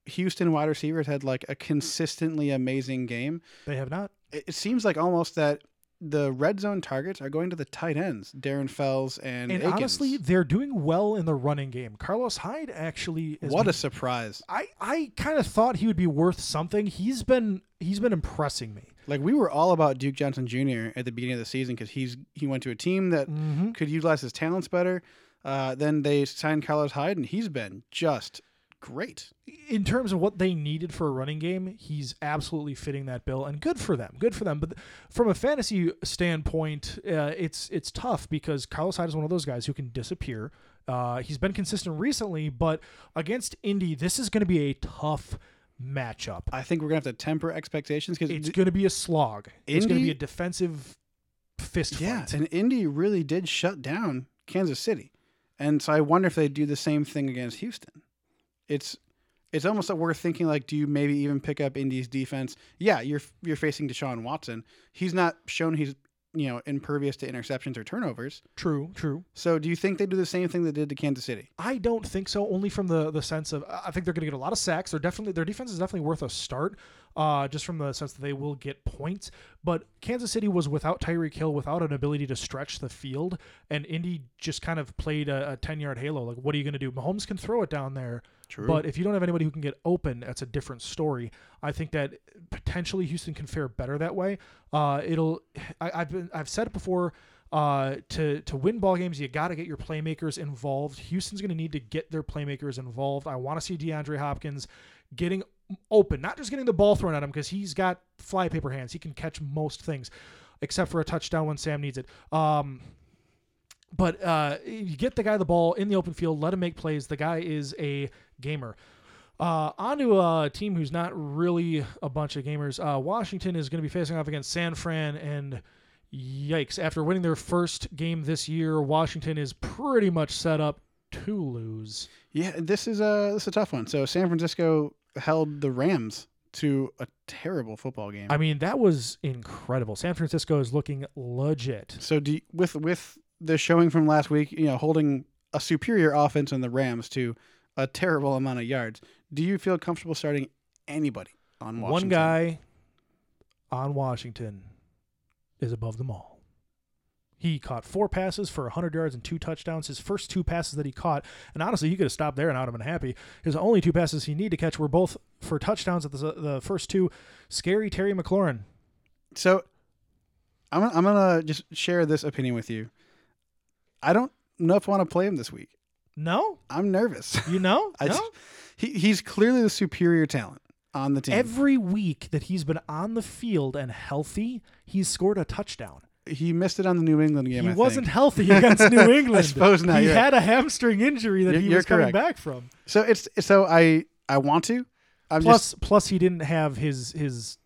Houston wide receivers had like a consistently amazing game. They have not. It, it seems like almost that the red zone targets are going to the tight ends, Darren Fells and, And Akins. honestly, they're doing well in the running game. Carlos Hyde actually is what a surprise! I, I kind of thought he would be worth something. He's been he's been impressing me. Like we were all about Duke Johnson Jr. at the beginning of the season because he's he went to a team that Mm-hmm. could utilize his talents better. Uh, then they signed Carlos Hyde, and he's been just great. In terms of what they needed for a running game, he's absolutely fitting that bill, and good for them. Good for them. But from a fantasy standpoint, uh, it's it's tough because Carlos Hyde is one of those guys who can disappear. Uh, he's been consistent recently, but against Indy, this is going to be a tough matchup. I think we're gonna have to temper expectations because It's going to be a slog. it's going to be a defensive fist yeah, fight. and Indy really did shut down Kansas City, and so I wonder if they do the same thing against Houston. It's it's almost like we're thinking like, do you maybe even pick up Indy's defense? Yeah, you're you're facing Deshaun Watson. He's not shown he's you know impervious to interceptions or turnovers. True, true. So do you think they do the same thing they did to Kansas City? I don't think so. Only from the the sense of I think they're going to get a lot of sacks. They're definitely their defense is definitely worth a start. Uh, just from the sense that they will get points. But Kansas City was without Tyreek Hill, without an ability to stretch the field, and Indy just kind of played a, a ten yard halo. Like, what are you going to do? Mahomes can throw it down there, True. but if you don't have anybody who can get open, that's a different story. I think that potentially Houston can fare better that way. Uh, it'll. I, I've been. I've said it before. Uh, to to win ball games, you got to get your playmakers involved. Houston's going to need to get their playmakers involved. I want to see DeAndre Hopkins getting open, not just getting the ball thrown at him because he's got flypaper hands. He can catch most things, except for a touchdown when Sam needs it. Um, but uh, you get the guy the ball in the open field, let him make plays. The guy is a gamer. Uh, on to a team who's not really a bunch of gamers. Uh, Washington is going to be facing off against San Fran, and yikes! After winning their first game this year, Washington is pretty much set up to lose. yeah, this is a this is a tough one. So San Francisco held the Rams to a terrible football game. I mean, that was incredible. San Francisco is looking legit. So do you, with with the showing from last week, you know, holding a superior offense in the Rams to a terrible amount of yards, do you feel comfortable starting anybody on Washington? One guy on Washington is above them all. He caught four passes for 100 yards and two touchdowns. His first two passes that he caught, and honestly, he could have stopped there and I would have been happy. His only two passes he needed to catch were both for touchdowns at the, the first two. Scary Terry McLaurin. So I'm I'm gonna just share this opinion with you. I don't know if I want to play him this week. No, I'm nervous. you know, I no. he he's clearly the superior talent on the team. Every week that he's been on the field and healthy, he's scored a touchdown. he missed it on the New England game. he I wasn't think. healthy against New England. I suppose not, He you're right. had a hamstring injury that You're- he was coming back from. So it's so I I want to. I'm Plus, just. plus he didn't have his his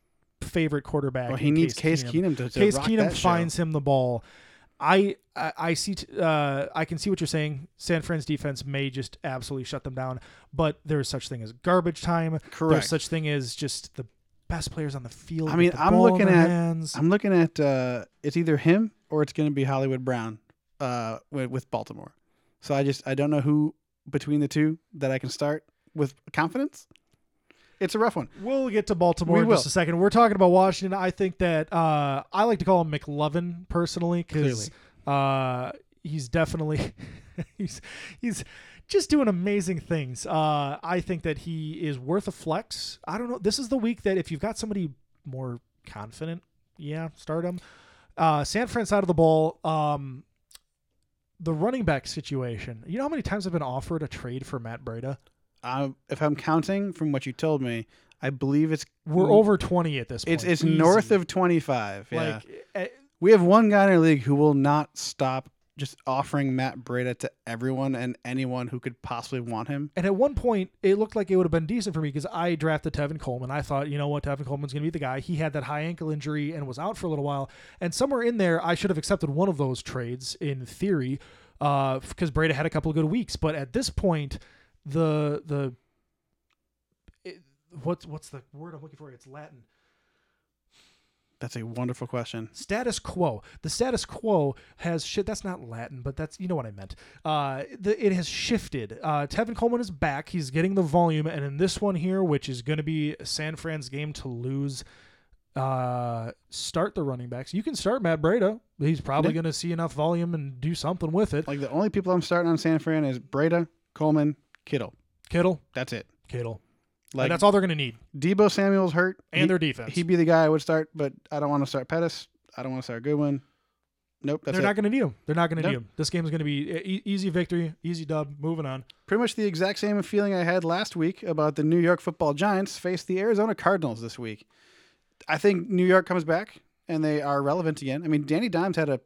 favorite quarterback. Well, he needs Case Keenum. Keenum to, to Case Keenum that show. finds him the ball. I I, see t- uh, I can see what you're saying. San Fran's defense may just absolutely shut them down, but there's such thing as garbage time. Correct. There's such thing as just the best players on the field. I mean, I'm looking at- hands. I'm looking at uh, it's either him or it's going to be Hollywood Brown uh, with, with Baltimore. So I just I don't know who between the two that I can start with confidence. It's a rough one. We'll get to Baltimore We in will. just a second. We're talking about Washington. I think that uh, I like to call him McLovin personally because uh, he's definitely he's he's just doing amazing things. Uh, I think that he is worth a flex. I don't know. This is the week that if you've got somebody more confident, yeah, start him. Uh, San Fran side of the ball. Um, the running back situation. You know how many times I've been offered a trade for Matt Breida? Uh, if I'm counting from what you told me, I believe it's We're over twenty at this point. it's it's Easy. north of 25. Yeah. like eh, we have one guy in our league who will not stop just offering Matt Breida to everyone and anyone who could possibly want him. and at one point it looked like it would have been decent for me because I drafted Tevin Coleman. I thought, you know what, Tevin Coleman's going to be the guy. He had that high ankle injury and was out for a little while. And somewhere in there, I should have accepted one of those trades in theory, uh, because Breida had a couple of good weeks. But at this point, the the it, what's what's the word I'm looking for? It's Latin. That's a wonderful question. status quo. The status quo has shit. That's not Latin, but that's you know what I meant. Uh, the, it has shifted. Uh, Tevin Coleman is back. He's getting the volume, and in this one here, which is going to be San Fran's game to lose, uh, start the running backs. You can start Matt Breida. He's probably Yeah. going to see enough volume and do something with it. Like the only people I'm starting on San Fran is Breida, Coleman, Kittle. Kittle, That's it. Kittle. Like and that's all they're going to need, Deebo Samuel's hurt. and He- their defense. He'd be the guy I would start, but I don't want to start Pettis. I don't want to start Goodwin. Nope, that's they're it. not going to need him. They're not going to No. need him. This game is going to be e- easy victory, easy dub. Moving on. Pretty much the exact same feeling I had last week about the New York Football Giants face the Arizona Cardinals this week. I think New York comes back and they are relevant again. I mean, Danny Dimes had a,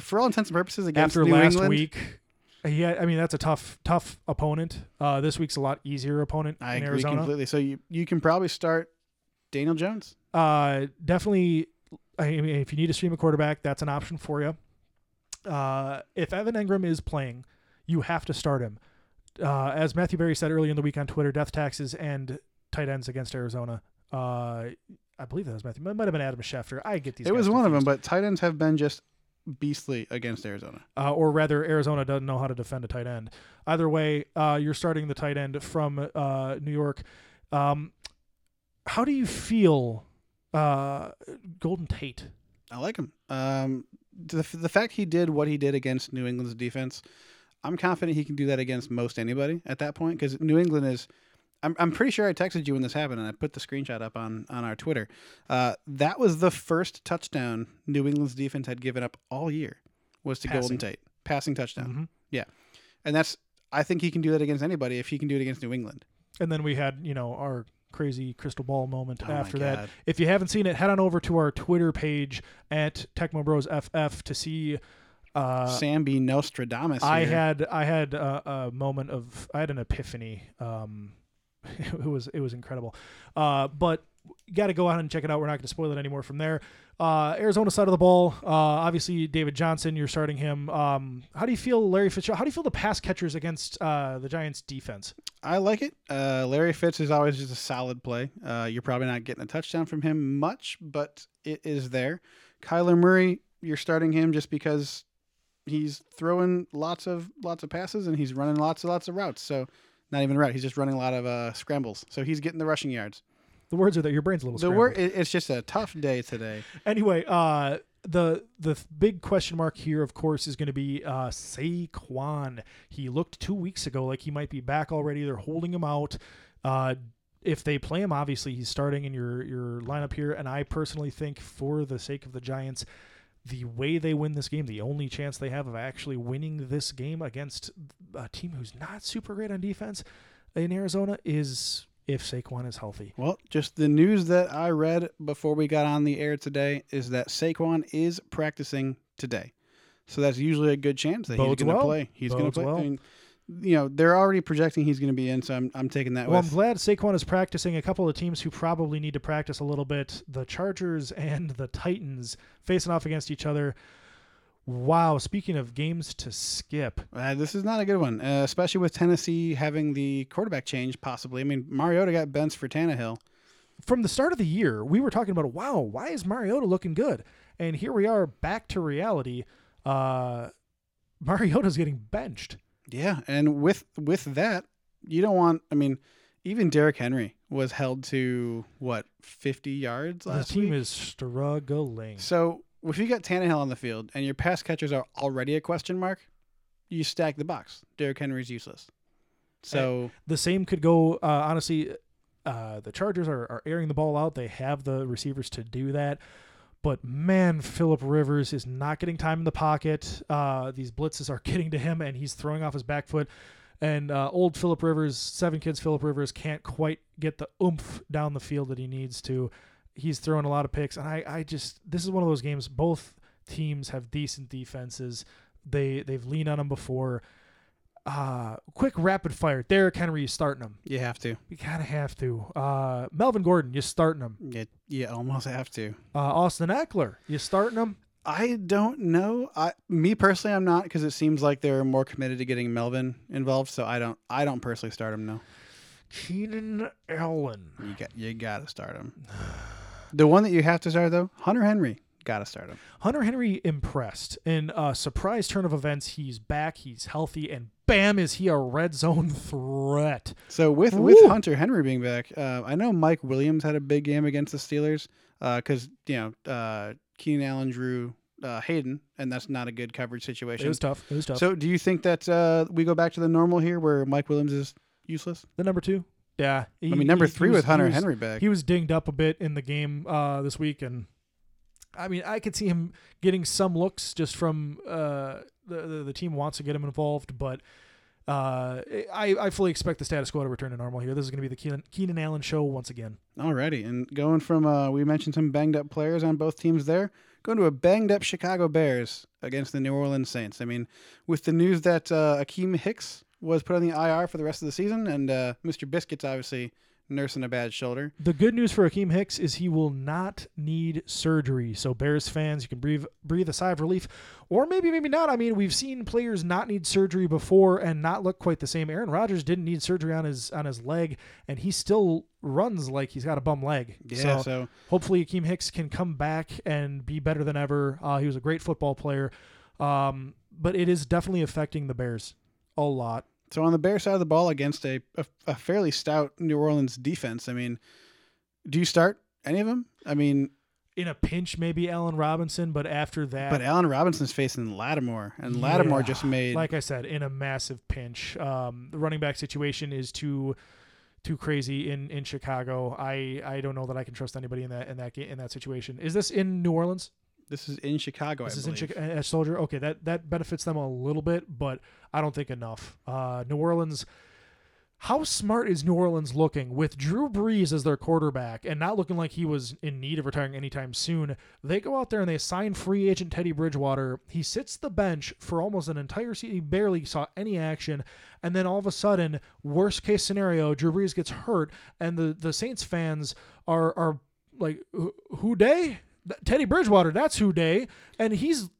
for all intents and purposes, against after New last England. week. Yeah, I mean that's a tough, tough opponent. Uh, this week's a lot easier opponent I in agree Arizona. completely. So you you can probably start Daniel Jones. Uh, definitely. I mean, if you need to stream a quarterback, that's an option for you. Uh, if Evan Engram is playing, you have to start him. Uh, as Matthew Berry said earlier in the week on Twitter, death taxes and tight ends against Arizona. Uh, I believe that was Matthew. It might have been Adam Schefter. I get these. it was one of them, but tight ends have been just beastly against Arizona. uh, or rather, Arizona doesn't know how to defend a tight end. Either way, uh, you're starting the tight end from uh, New York. Um, how do you feel, uh, Golden Tate? I like him. Um, the, the fact he did what he did against New England's defense, I'm confident he can do that against most anybody at that point because New England is. I'm, I'm pretty sure I texted you when this happened and I put the screenshot up on, on our Twitter. Uh, that was the first touchdown New England's defense had given up all year was to Golden Passing. Tate. Passing touchdown. Mhm. And that's I think he can do that against anybody if he can do it against New England. And then we had, you know, our crazy crystal ball moment Oh after that. If you haven't seen it, head on over to our Twitter page at Tecmo Bros FF to see. Uh, Sam B. Nostradamus. I had I had a, a moment of I had an epiphany. Um, it was it was incredible. Uh, but you got to go out and check it out. We're not going to spoil it anymore from there. Uh, Arizona side of the ball. Uh, obviously David Johnson. You're starting him. Um, how do you feel, Larry Fitzgerald? How do you feel the pass catchers against uh, the Giants defense? I like it. Uh, Larry Fitz is always just a solid play. Uh, you're probably not getting a touchdown from him much, but it is there. Kyler Murray, you're starting him just because he's throwing lots of lots of passes and he's running lots and lots of routes. So not even a route. He's just running a lot of uh, scrambles. So he's getting the rushing yards. The words are that your brain's a little. The scrambled. word it, it's just a tough day today. Anyway, uh, the the big question mark here, of course, is going to be uh, Saquon. He looked two weeks ago like he might be back already. They're holding him out. Uh, if they play him, obviously he's starting in your your lineup here. And I personally think, for the sake of the Giants, the way they win this game, the only chance they have of actually winning this game against a team who's not super great on defense in Arizona is if Saquon is healthy. Well, just the news that I read before we got on the air today is that Saquon is practicing today. So that's usually a good chance that Bodes he's going to well. play. He's going to play. well. I mean, you know, they're already projecting he's going to be in, so I'm, I'm taking that Well, I'm glad Saquon is practicing. A couple of teams who probably need to practice a little bit: the Chargers and the Titans facing off against each other. Wow. Speaking of games to skip, Uh, this is not a good one, uh, especially with Tennessee having the quarterback change possibly. I mean, Mariota got benched for Tannehill. from the start of the year, we were talking about, wow, why is Mariota looking good? And here we are back to reality. Uh, Mariota's getting benched. Yeah, and with with that, you don't want. I mean, even Derrick Henry was held to what 50 yards The team week. is struggling. So if you got Tannehill on the field and your pass catchers are already a question mark, you stack the box. Derrick Henry's useless. So The same could go. Uh, honestly, uh, the Chargers are, are airing the ball out. They have the receivers to do that. But man, Philip Rivers is not getting time in the pocket. Uh, these blitzes are getting to him, and he's throwing off his back foot. And uh, old Philip Rivers, seven kids Philip Rivers, can't quite get the oomph down the field that he needs to. He's throwing a lot of picks, and I, I just this is one of those games. Both teams have decent defenses. They they've leaned on them before. Uh, quick rapid fire. Derrick Henry, you starting him. you have to. You kind of have to. Uh, Melvin Gordon, you starting him. You, you almost have to. Uh, Austin Ekeler, you starting him. I don't know. I me personally, I'm not because it seems like they're more committed to getting Melvin involved. So I don't. I don't personally start him. No, Keenan Allen. you got you got to start him. The one that you have to start though, Hunter Henry, got to start him. Hunter Henry impressed. In a surprise turn of events, he's back, he's healthy, and bam, is he a red zone threat. So with with Hunter Henry being back, uh, I know Mike Williams had a big game against the Steelers because you know uh, Keenan Allen drew uh, Haden, and that's not a good coverage situation. It was tough. It was tough. So do you think that uh, we go back to the normal here, where Mike Williams is useless? the number two. Yeah. I mean, number three with Hunter he was, Henry back. He was dinged up a bit in the game uh, this week, and I mean, I could see him getting some looks just from uh, the, the the team wants to get him involved, but uh, I I fully expect the status quo to return to normal here. This is going to be the Keenan, Keenan Allen show once again. Alrighty, and going from uh, we mentioned some banged up players on both teams there. Going to a banged up Chicago Bears against the New Orleans Saints. I mean, with the news that uh, Akiem Hicks was put on the IR for the rest of the season, and uh, Mr. Biscuits obviously nursing a bad shoulder. The good news for Akiem Hicks is he will not need surgery. So Bears fans, you can breathe breathe a sigh of relief, or maybe maybe not. I mean, we've seen players not need surgery before and not look quite the same. Aaron Rodgers didn't need surgery on his on his leg, and he still runs like he's got a bum leg. Yeah, so so hopefully Akiem Hicks can come back and be better than ever. Uh, he was a great football player, um, but it is definitely affecting the Bears a lot. So on the Bear side of the ball against a, a, a fairly stout New Orleans defense, I mean, do you start any of them? I mean, In a pinch, maybe Allen Robinson, but after that, but Allen Robinson's facing Lattimore, and Lattimore just made like I said, in a massive pinch. Um, the running back situation is too too crazy in, in Chicago. I, I don't know that I can trust anybody in that in that in that situation. Is this in New Orleans? This is in Chicago. This I is in. Chicago. Soldier. Okay, that that benefits them a little bit, but I don't think enough. Uh, New Orleans. How smart is New Orleans looking with Drew Brees as their quarterback and not looking like he was in need of retiring anytime soon? They go out there and they sign free agent Teddy Bridgewater. He sits the bench for almost an entire season. He barely saw any action. And then all of a sudden, worst case scenario, Drew Brees gets hurt, and the, the Saints fans are are like, "Who- who day? Teddy Bridgewater, that's who day. And he's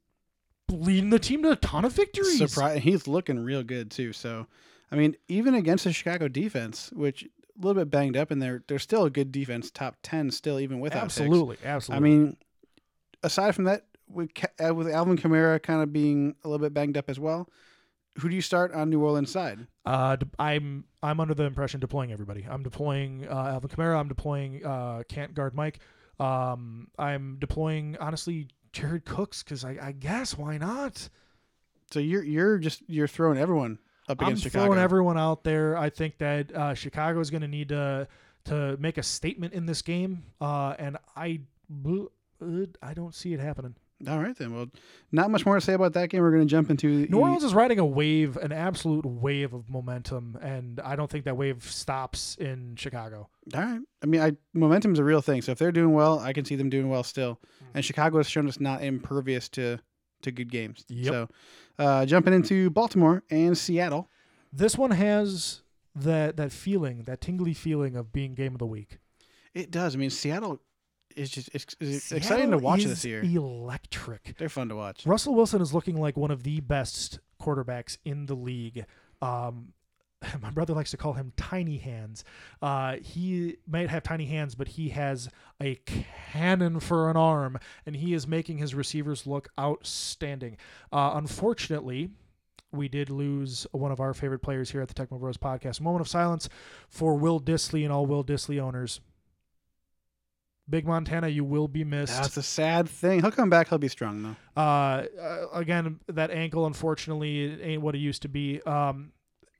leading the team to a ton of victories. Surprise! He's looking real good too. So, I mean, even against the Chicago defense, which a little bit banged up, and they're they're still a good defense, top ten still, even without. Absolutely, absolutely. I mean, aside from that, with uh, with Alvin Kamara kind of being a little bit banged up as well, who do you start on New Orleans side? uh, I'm I'm under the impression deploying everybody. I'm deploying uh, Alvin Kamara. I'm deploying uh, can't guard Mike. Um, I'm deploying honestly Jared Cooks because I, I guess why not? So you're you're just you're throwing everyone up I'm against Chicago. throwing everyone out there. I think that uh, Chicago is going to need to to make a statement in this game, uh, and I uh, I don't see it happening. All right then. Well, not much more to say about that game. We're going to jump into New Orleans is riding a wave, an absolute wave of momentum, and I don't think that wave stops in Chicago. All right. I mean, I momentum is a real thing. So if they're doing well, I can see them doing well still. Mm. And Chicago has shown us not impervious to to good games. Yep. So, uh, jumping into Baltimore and Seattle. This one has that that feeling, that tingly feeling of being game of the week. It does. I mean, Seattle is just it's, it's exciting to watch is this year. Electric. They're fun to watch. Russell Wilson is looking like one of the best quarterbacks in the league. Um, my brother likes to call him tiny hands. Uh, he might have tiny hands, but he has a cannon for an arm, and he is making his receivers look outstanding. Uh, unfortunately, we did lose one of our favorite players here at the Tecmo Bros podcast. A moment of silence for Will Dissly and all Will Dissly owners. Big Montana, you will be missed. That's a sad thing. He'll come back. He'll be strong though. Uh, uh, again, that ankle, unfortunately, it ain't what it used to be. Um,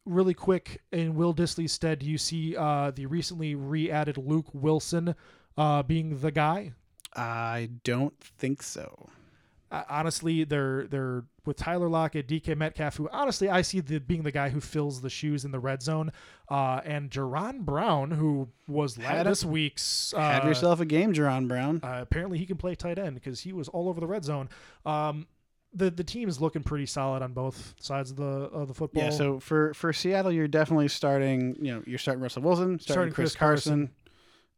really quick, in Will Dissly's stead, you see uh, the recently re-added Luke Wilson uh, being the guy? I don't think so. Uh, honestly, they're they're with Tyler Lockett, DK Metcalf, who honestly I see the, being the guy who fills the shoes in the red zone, uh, and Jaron Brown, who was Had a- this week's. Uh, Have yourself a game, Jaron Brown. Uh, apparently, he can play tight end because he was all over the red zone. Um, the the team is looking pretty solid on both sides of the of the football. Yeah, so for for Seattle, you're definitely starting. You know, you're starting Russell Wilson, starting, Starting Chris, Chris Carson,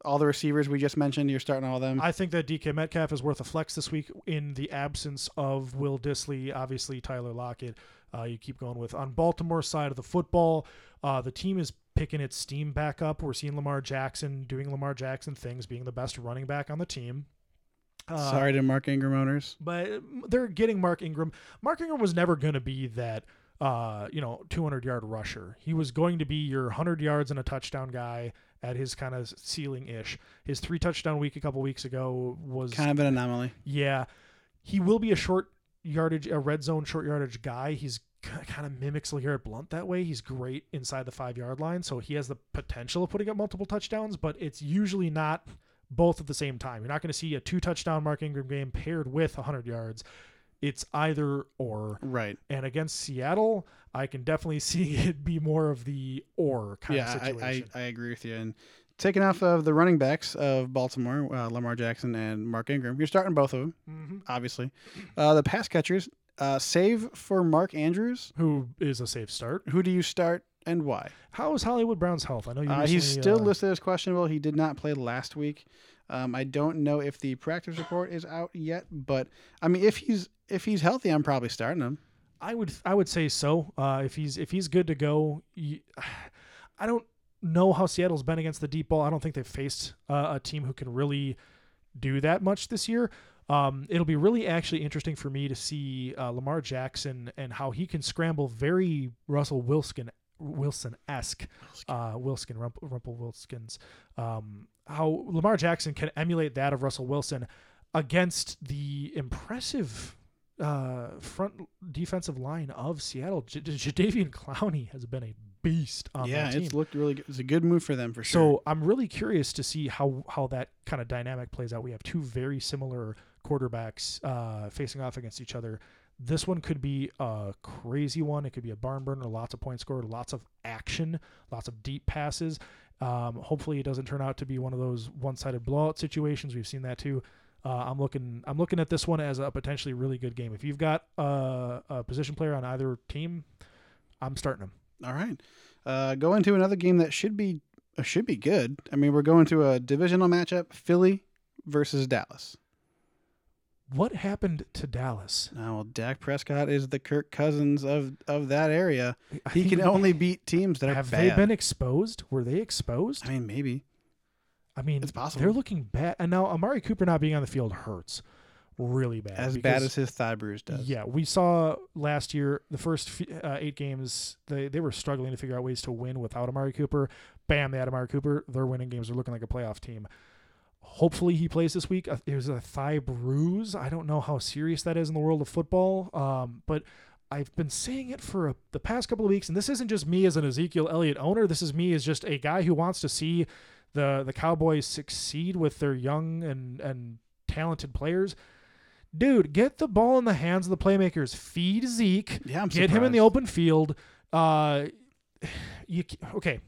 all the receivers we just mentioned. You're starting all of them. I think that DK Metcalf is worth a flex this week in the absence of Will Dissly. Obviously, Tyler Lockett. Uh, you keep going with on Baltimore side of the football. Uh, the team is picking its steam back up. We're seeing Lamar Jackson doing Lamar Jackson things, being the best running back on the team. Uh, Sorry to Mark Ingram owners. but they're getting Mark Ingram. Mark Ingram was never going to be that, uh, you know, 200 yard rusher. He was going to be your 100 yards and a touchdown guy at his kind of ceiling ish. His three touchdown week a couple weeks ago was Kind of an anomaly. yeah. He will be a short yardage, a red zone short yardage guy. He's kind of mimics LeGarrette Blunt that way. He's great inside the five yard line, so he has the potential of putting up multiple touchdowns, but it's usually not both at the same time. You're not going to see a two touchdown Mark Ingram game paired with 100 yards. It's either or. Right. And against Seattle, I can definitely see it be more of the or kind yeah, of I, situation. I, I agree with you. And taking off of the running backs of Baltimore, uh, Lamar Jackson and Mark Ingram, you're starting both of them, Mhm. obviously. Uh, the pass catchers, uh, save for Mark Andrews. Who is a safe start? Who do you start and why? How is Hollywood Brown's health? I know you. Uh, he's still uh, listed as questionable. He did not play last week. Um, I don't know if the practice report is out yet, but I mean, if he's if he's healthy, I'm probably starting him. I would I would say so. Uh, if he's if he's good to go, you, I don't know how Seattle's been against the deep ball. I don't think they've faced uh, a team who can really do that much this year. Um, it'll be really actually interesting for me to see uh, Lamar Jackson and how he can scramble very Russell Wilson Wilson esque uh, Wilson Rumpel, Rumpel Wilskins. Um, how Lamar Jackson can emulate that of Russell Wilson against the impressive uh, front defensive line of Seattle. J- J- Jadeveon Clowney has been a beast on yeah, that team. it's looked really good. It's a good move for them for sure. So I'm really curious to see how how that kind of dynamic plays out. We have two very similar quarterbacks uh, facing off against each other. This one could be a crazy one. It could be a barn burner, lots of points scored, lots of action, lots of deep passes. Um, hopefully, it doesn't turn out to be one of those one-sided blowout situations. We've seen that too. Uh, I'm looking. I'm looking at this one as a potentially really good game. If you've got a, a position player on either team, I'm starting them. All right, uh, go into another game that should be uh, should be good. I mean, we're going to a divisional matchup: Philly versus Dallas. What happened to Dallas? Now, well, Dak Prescott is the Kirk Cousins of of that area. I He think- can only beat teams that are have bad. they been exposed? Were they exposed? I mean, maybe. I mean, It's possible. they're looking bad. And now Amari Cooper not being on the field hurts really bad. As bad because- as his thigh bruise does. Yeah, we saw last year the first f- uh, eight games they they were struggling to figure out ways to win without Amari Cooper. Bam, they had Amari Cooper. They're winning games. They're looking like a playoff team. Hopefully he plays this week. Uh, It was a thigh bruise. I don't know how serious that is in the world of football. Um, but I've been saying it for a, the past couple of weeks, and this isn't just me as an Ezekiel Elliott owner. This is me as just a guy who wants to see the the Cowboys succeed with their young and and talented players. dude, get the ball in the hands of the playmakers. Feed Zeke. Yeah, I'm get him in the open field. Uh, you okay?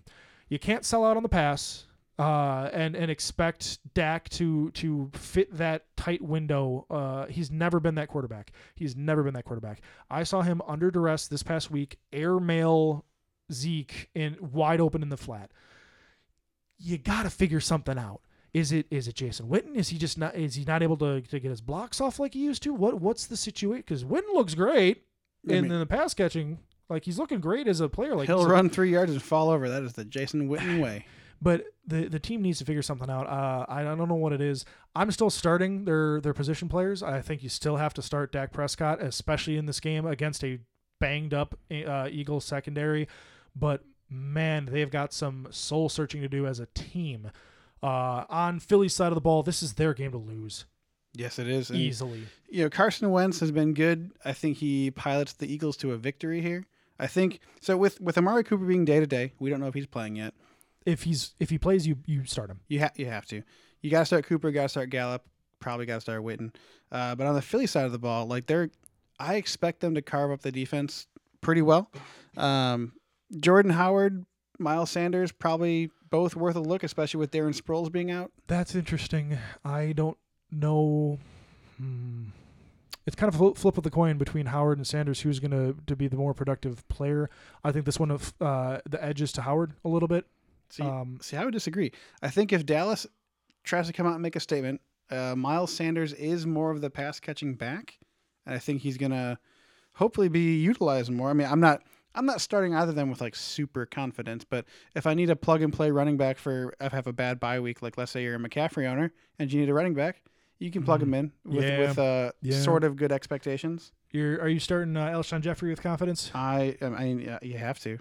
You can't sell out on the pass. Uh, and and expect Dak to to fit that tight window. Uh, he's never been that quarterback. He's never been that quarterback. I saw him under duress this past week, airmail Zeke in wide open in the flat. You got to figure something out. Is it is it Jason Witten? Is he just not is he not able to, to get his blocks off like he used to? What what's the situation? Because Witten looks great I in, mean, in the pass catching. Like he's looking great as a player. Like he'll run three yards and fall over. That is the Jason Witten way. But the the team needs to figure something out. Uh, I don't know what it is. I'm still starting their their position players. I think you still have to start Dak Prescott, especially in this game against a banged up uh, Eagles secondary. But man, they've got some soul searching to do as a team. Uh, on Philly's side of the ball, this is their game to lose Yes, it is. And, easily. you know, Carson Wentz has been good. I think he pilots the Eagles to a victory here. I think so. With with Amari Cooper being day to day, we don't know if he's playing yet. If he's if he plays, you you start him. You have you have to. You got to start Cooper. Got to start Gallup. Probably got to start Witten. Uh, but on the Philly side of the ball, like they're, I expect them to carve up the defense pretty well. Um, Jordan Howard, Miles Sanders, probably both worth a look, especially with Darren Sproles being out. That's interesting. I don't know. Hmm. It's kind of a flip of the coin between Howard and Sanders. Who's going to to be the more productive player? I think this one of uh, the edges to Howard a little bit. See, Um, see, I would disagree. I think if Dallas tries to come out and make a statement, uh, Miles Sanders is more of the pass catching back, and I think he's gonna hopefully be utilized more. I mean, I'm not I'm not starting either of them with like super confidence, but if I need a plug and play running back for if I have a bad bye week, like let's say you're a McCaffrey owner and you need a running back, you can plug Mhm. him in with Yeah. with uh, Yeah. sort of good expectations. You're are you starting uh, Alshon Jeffery with confidence? I I mean you have to.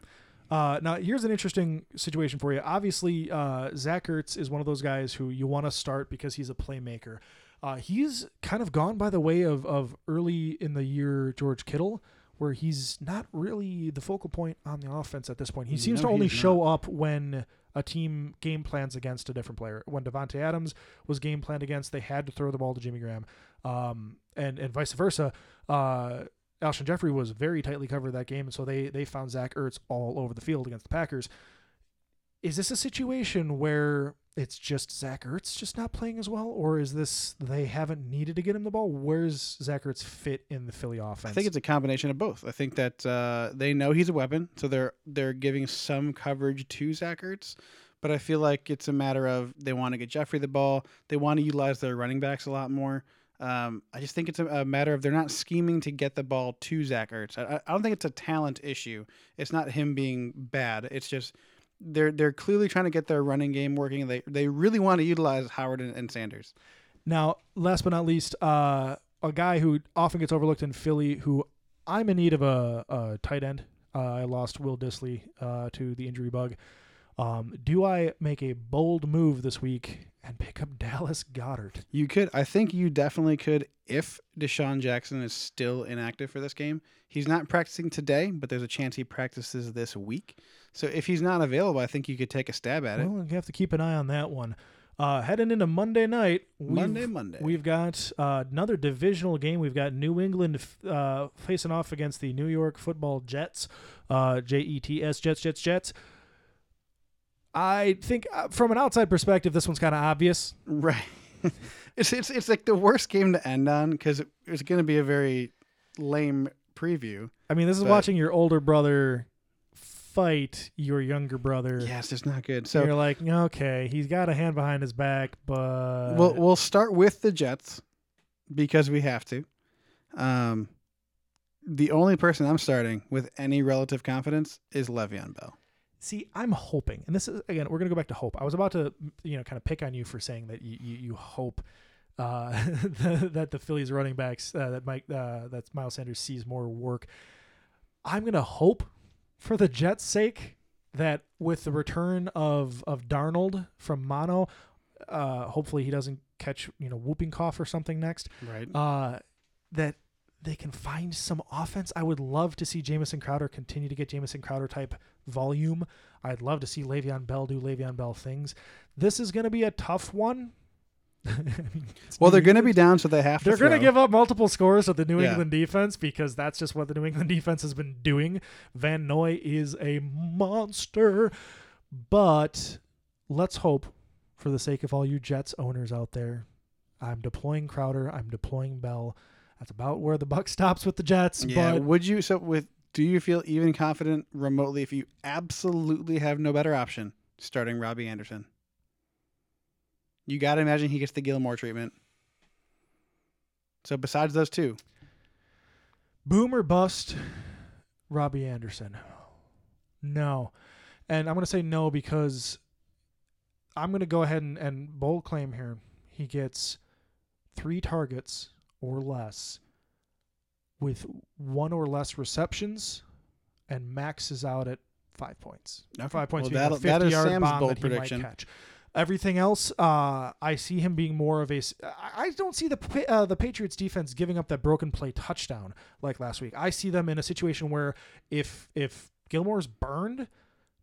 Uh, now, here's an interesting situation for you. Obviously, uh, Zach Ertz is one of those guys who you want to start because he's a playmaker. Uh, he's kind of gone by the way of, of early in the year George Kittle, where he's not really the focal point on the offense at this point. He seems No, to only show up when a team game plans against a different player. When Davante Adams was game planned against, they had to throw the ball to Jimmy Graham, um, and and vice versa. Uh, Alshon Jeffery was very tightly covered that game, and so they they found Zach Ertz all over the field against the Packers. Is this a situation where it's just Zach Ertz just not playing as well, or is this they haven't needed to get him the ball? Where's Zach Ertz fit in the Philly offense? I think it's a combination of both. I think that uh, they know he's a weapon, so they're they're giving some coverage to Zach Ertz. But I feel like it's a matter of they want to get Jeffery the ball. They want to utilize their running backs a lot more. Um, I just think it's a, a matter of they're not scheming to get the ball to Zach Ertz. I, I don't think it's a talent issue. It's not him being bad. It's just they're they're clearly trying to get their running game working. They they really want to utilize Howard and, and Sanders. Now, last but not least, uh, a guy who often gets overlooked in Philly, who I'm in need of a, a tight end. Uh, I lost Will Dissly uh, to the injury bug. Um, do I make a bold move this week and pick up Dallas Goedert? You could. I think you definitely could if DeSean Jackson is still inactive for this game. He's not practicing today, but there's a chance he practices this week. So if he's not available, I think you could take a stab at it. Well, you have to keep an eye on that one. Uh, heading into Monday night, we've, Monday, Monday. we've got uh, another divisional game. We've got New England uh, facing off against the New York Football Jets, uh, J E T S Jets Jets Jets. I think uh, from an outside perspective, this one's kind of obvious. right. it's it's it's like the worst game to end on because it, it's going to be a very lame preview. I mean, this is But- watching your older brother fight your younger brother. Yeah, it's just not good. So So you're like, okay, he's got a hand behind his back, but we'll we'll start with the Jets because we have to. Um, the only person I'm starting with any relative confidence is Le'Veon Bell. See, I'm hoping, and this is again, we're gonna go back to hope. I was about to, you know, kind of pick on you for saying that you you, you hope uh, that the Phillies running backs uh, that Mike uh, that Miles Sanders sees more work. I'm gonna hope, for the Jets' sake, that with the return of of Darnold from mono, uh, hopefully he doesn't catch you know whooping cough or something next. Right. Uh, that they can find some offense. I would love to see Jamison Crowder continue to get Jamison Crowder type volume. I'd love to see Le'Veon Bell do Le'Veon Bell things. This is going to be a tough one. I mean, Well, they're going to be down, so they have to. They're going to give up multiple scores to the New Yeah. England defense because that's just what the New England defense has been doing. Van Noy is a monster. But let's hope, for the sake of all you Jets owners out there, I'm deploying Crowder. I'm deploying Bell. That's about where the buck stops with the Jets. Yeah. But Would you? So with do you feel even confident remotely if you absolutely have no better option starting Robbie Anderson? You got to imagine he gets the Gilmore treatment. So besides those two, boom or bust, Robbie Anderson. No. And I'm going to say no because I'm going to go ahead and, and bold claim here. He gets three targets or less with one or less receptions and maxes out at five points. Five points. Well, being a that'll- 50 that is yard Sam's bomb bold that prediction. Everything else, uh, I see him being more of a. I don't see the uh, the Patriots defense giving up that broken play touchdown like last week. I see them in a situation where if if Gilmore's burned,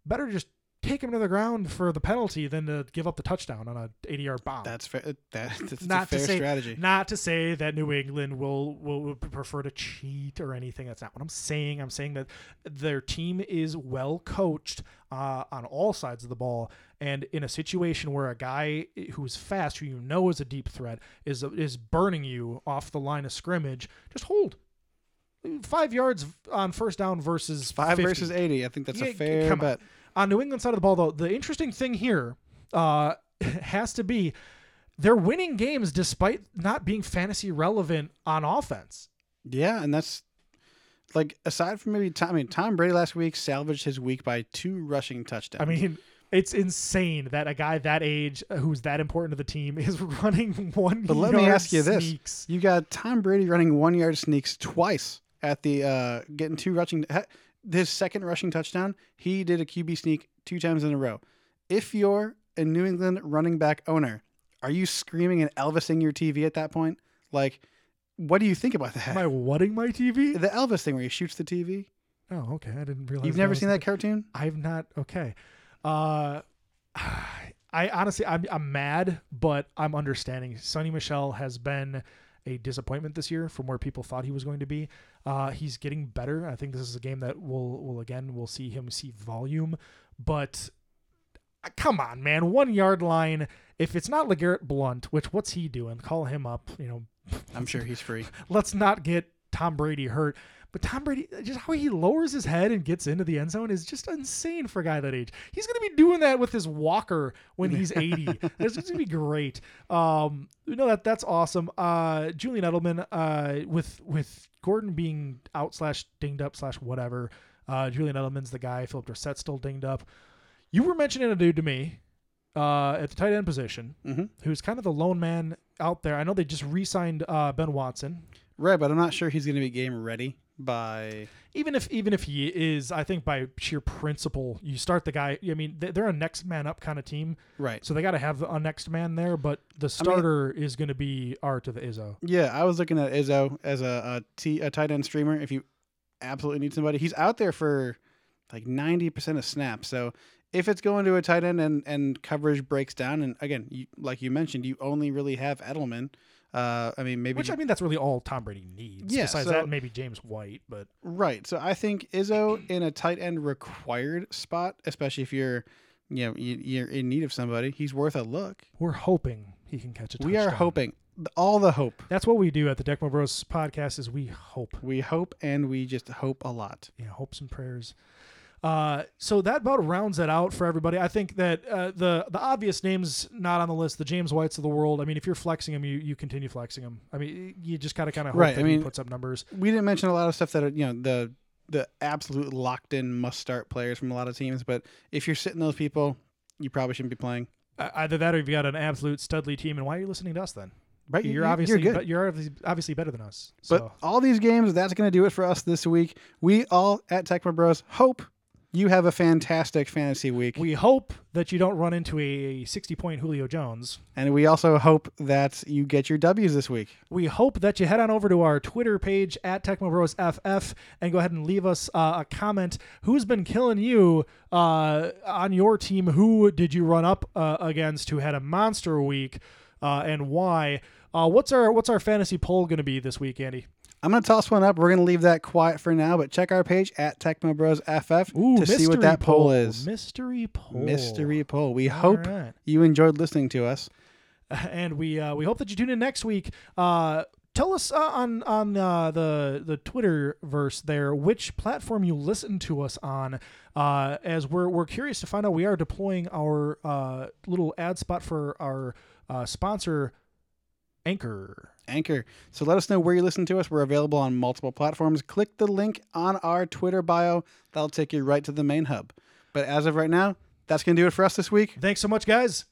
better just take him to the ground for the penalty than to give up the touchdown on a 80 yard bomb. that's fair. That, that's Not fair say- strategy. Not to say that New England will, will will prefer to cheat or anything. That's not what I'm saying. I'm saying that their team is well coached uh, on all sides of the ball, and in a situation where a guy who's fast, who you know is a deep threat, is is burning you off the line of scrimmage, just hold five yards on first down versus Five 50 versus eighty. I think that's Yeah, a fair bet. on. On New England side of the ball, though, the interesting thing here uh, has to be they're winning games despite not being fantasy relevant on offense. Yeah, and that's like aside from maybe Tom. I mean, Tom Brady last week salvaged his week by two rushing touchdowns. I mean, it's insane that a guy that age, uh, who's that important to the team, is running one. But let me ask you this. sneaks. You got Tom Brady running one yard sneaks twice at the uh getting two rushing his second rushing touchdown, he did a QB sneak two times in a row. If you're a New England running back owner, are you screaming and Elvising your TV at that point? Like, what do you think about that? Am I whatting my TV? the Elvis thing where he shoots the TV. Oh, okay. I didn't realize. You've never seen that cartoon? I've not. Okay. Uh, I honestly, I'm, I'm mad, but I'm understanding. Sony Michel has been a disappointment this year from where people thought he was going to be. Uh, he's getting better. I think this is a game that will, will again, we'll see him see volume, but uh, come on, man, one yard line. If it's not LeGarrette Blount, which what's he doing? Call him up. You know, I'm sure he's free. let's not get Tom Brady hurt. But Tom Brady, just how he lowers his head and gets into the end zone is just insane for a guy that age. He's going to be doing that with his walker when he's 80. It's going to be great. Um, no, that that's awesome. Uh, Julian Edelman, uh, with with Gordon being out slash dinged up slash whatever. Uh, Julian Edelman's the guy. Phillip Dorsett's still dinged up. You were mentioning a dude to me uh, at the tight end position hmm who's kind of the lone man out there. I know they just re-signed uh, Ben Watson. Right, but I'm not sure he's going to be game ready by. even if even if he is, I think by sheer principle, you start the guy. I mean, they- they're a next man up kind of team, Right. so they got to have a next man there. But the starter is going to be Art of Izzo. Yeah, I was looking at Izzo as a, a, t, a tight end streamer. If you absolutely need somebody, he's out there for like 90% of snaps. So if it's going to a tight end and, and coverage breaks down, and again, you, like you mentioned, you only really have Edelman. Uh, I mean, maybe Which I mean, that's really all Tom Brady needs. Yeah, Besides so- that, maybe James White. But right. So I think Izzo in a tight end required spot, especially if you're, you know, you, you're in need of somebody, he's worth a look. we're hoping he can catch a touchdown. We are hoping all the hope. That's what we do at the Tecmo Bros podcast. Is we hope. We hope and we just hope a lot. yeah, hopes and prayers. Uh, so that about rounds it out for everybody. I think that uh, the the obvious names not on the list, the James Whites of the world. I mean, if you're flexing them, you, you continue flexing them. I mean, you just gotta kind of hope Right, that I he puts up numbers. we didn't mention a lot of stuff that are you know the the absolute locked in must start players from a lot of teams but if you're sitting those people you probably shouldn't be playing Uh, either that, or you've got an absolute studly team. And why are you listening to us then? right You're, You- obviously good you're obviously, better than us. but all these games that's going to do it for us this week we all at Tecmo Bros hope you have a fantastic fantasy week we hope that you don't run into a 60 point Julio Jones. and we also hope that you get your W's this week We hope that you head on over to our Twitter page at TecmoBrosFF and go ahead and leave us uh, a comment. Who's been killing you uh, on your team? Who did you run up uh, against who had a monster week? uh, and why. Uh, what's our what's our fantasy poll going to be this week, Andy? I'm gonna toss one up. We're gonna leave that quiet for now, but check our page at Tecmo Bros FF Ooh, to see what that poll is. Mystery poll. Mystery poll. We All hope right. you enjoyed listening to us. and we uh, we hope that you tune in next week. Uh, tell us uh, on on uh, the the Twitter verse there which platform you listen to us on, uh, as we're we're curious to find out. We are deploying our uh, little ad spot for our uh, sponsor, Anchor. Anchor. So let us know where you listen to us. We're available on multiple platforms. Click the link on our Twitter bio. That'll take you right to the main hub. But as of right now, that's gonna do it for us this week. Thanks so much, guys.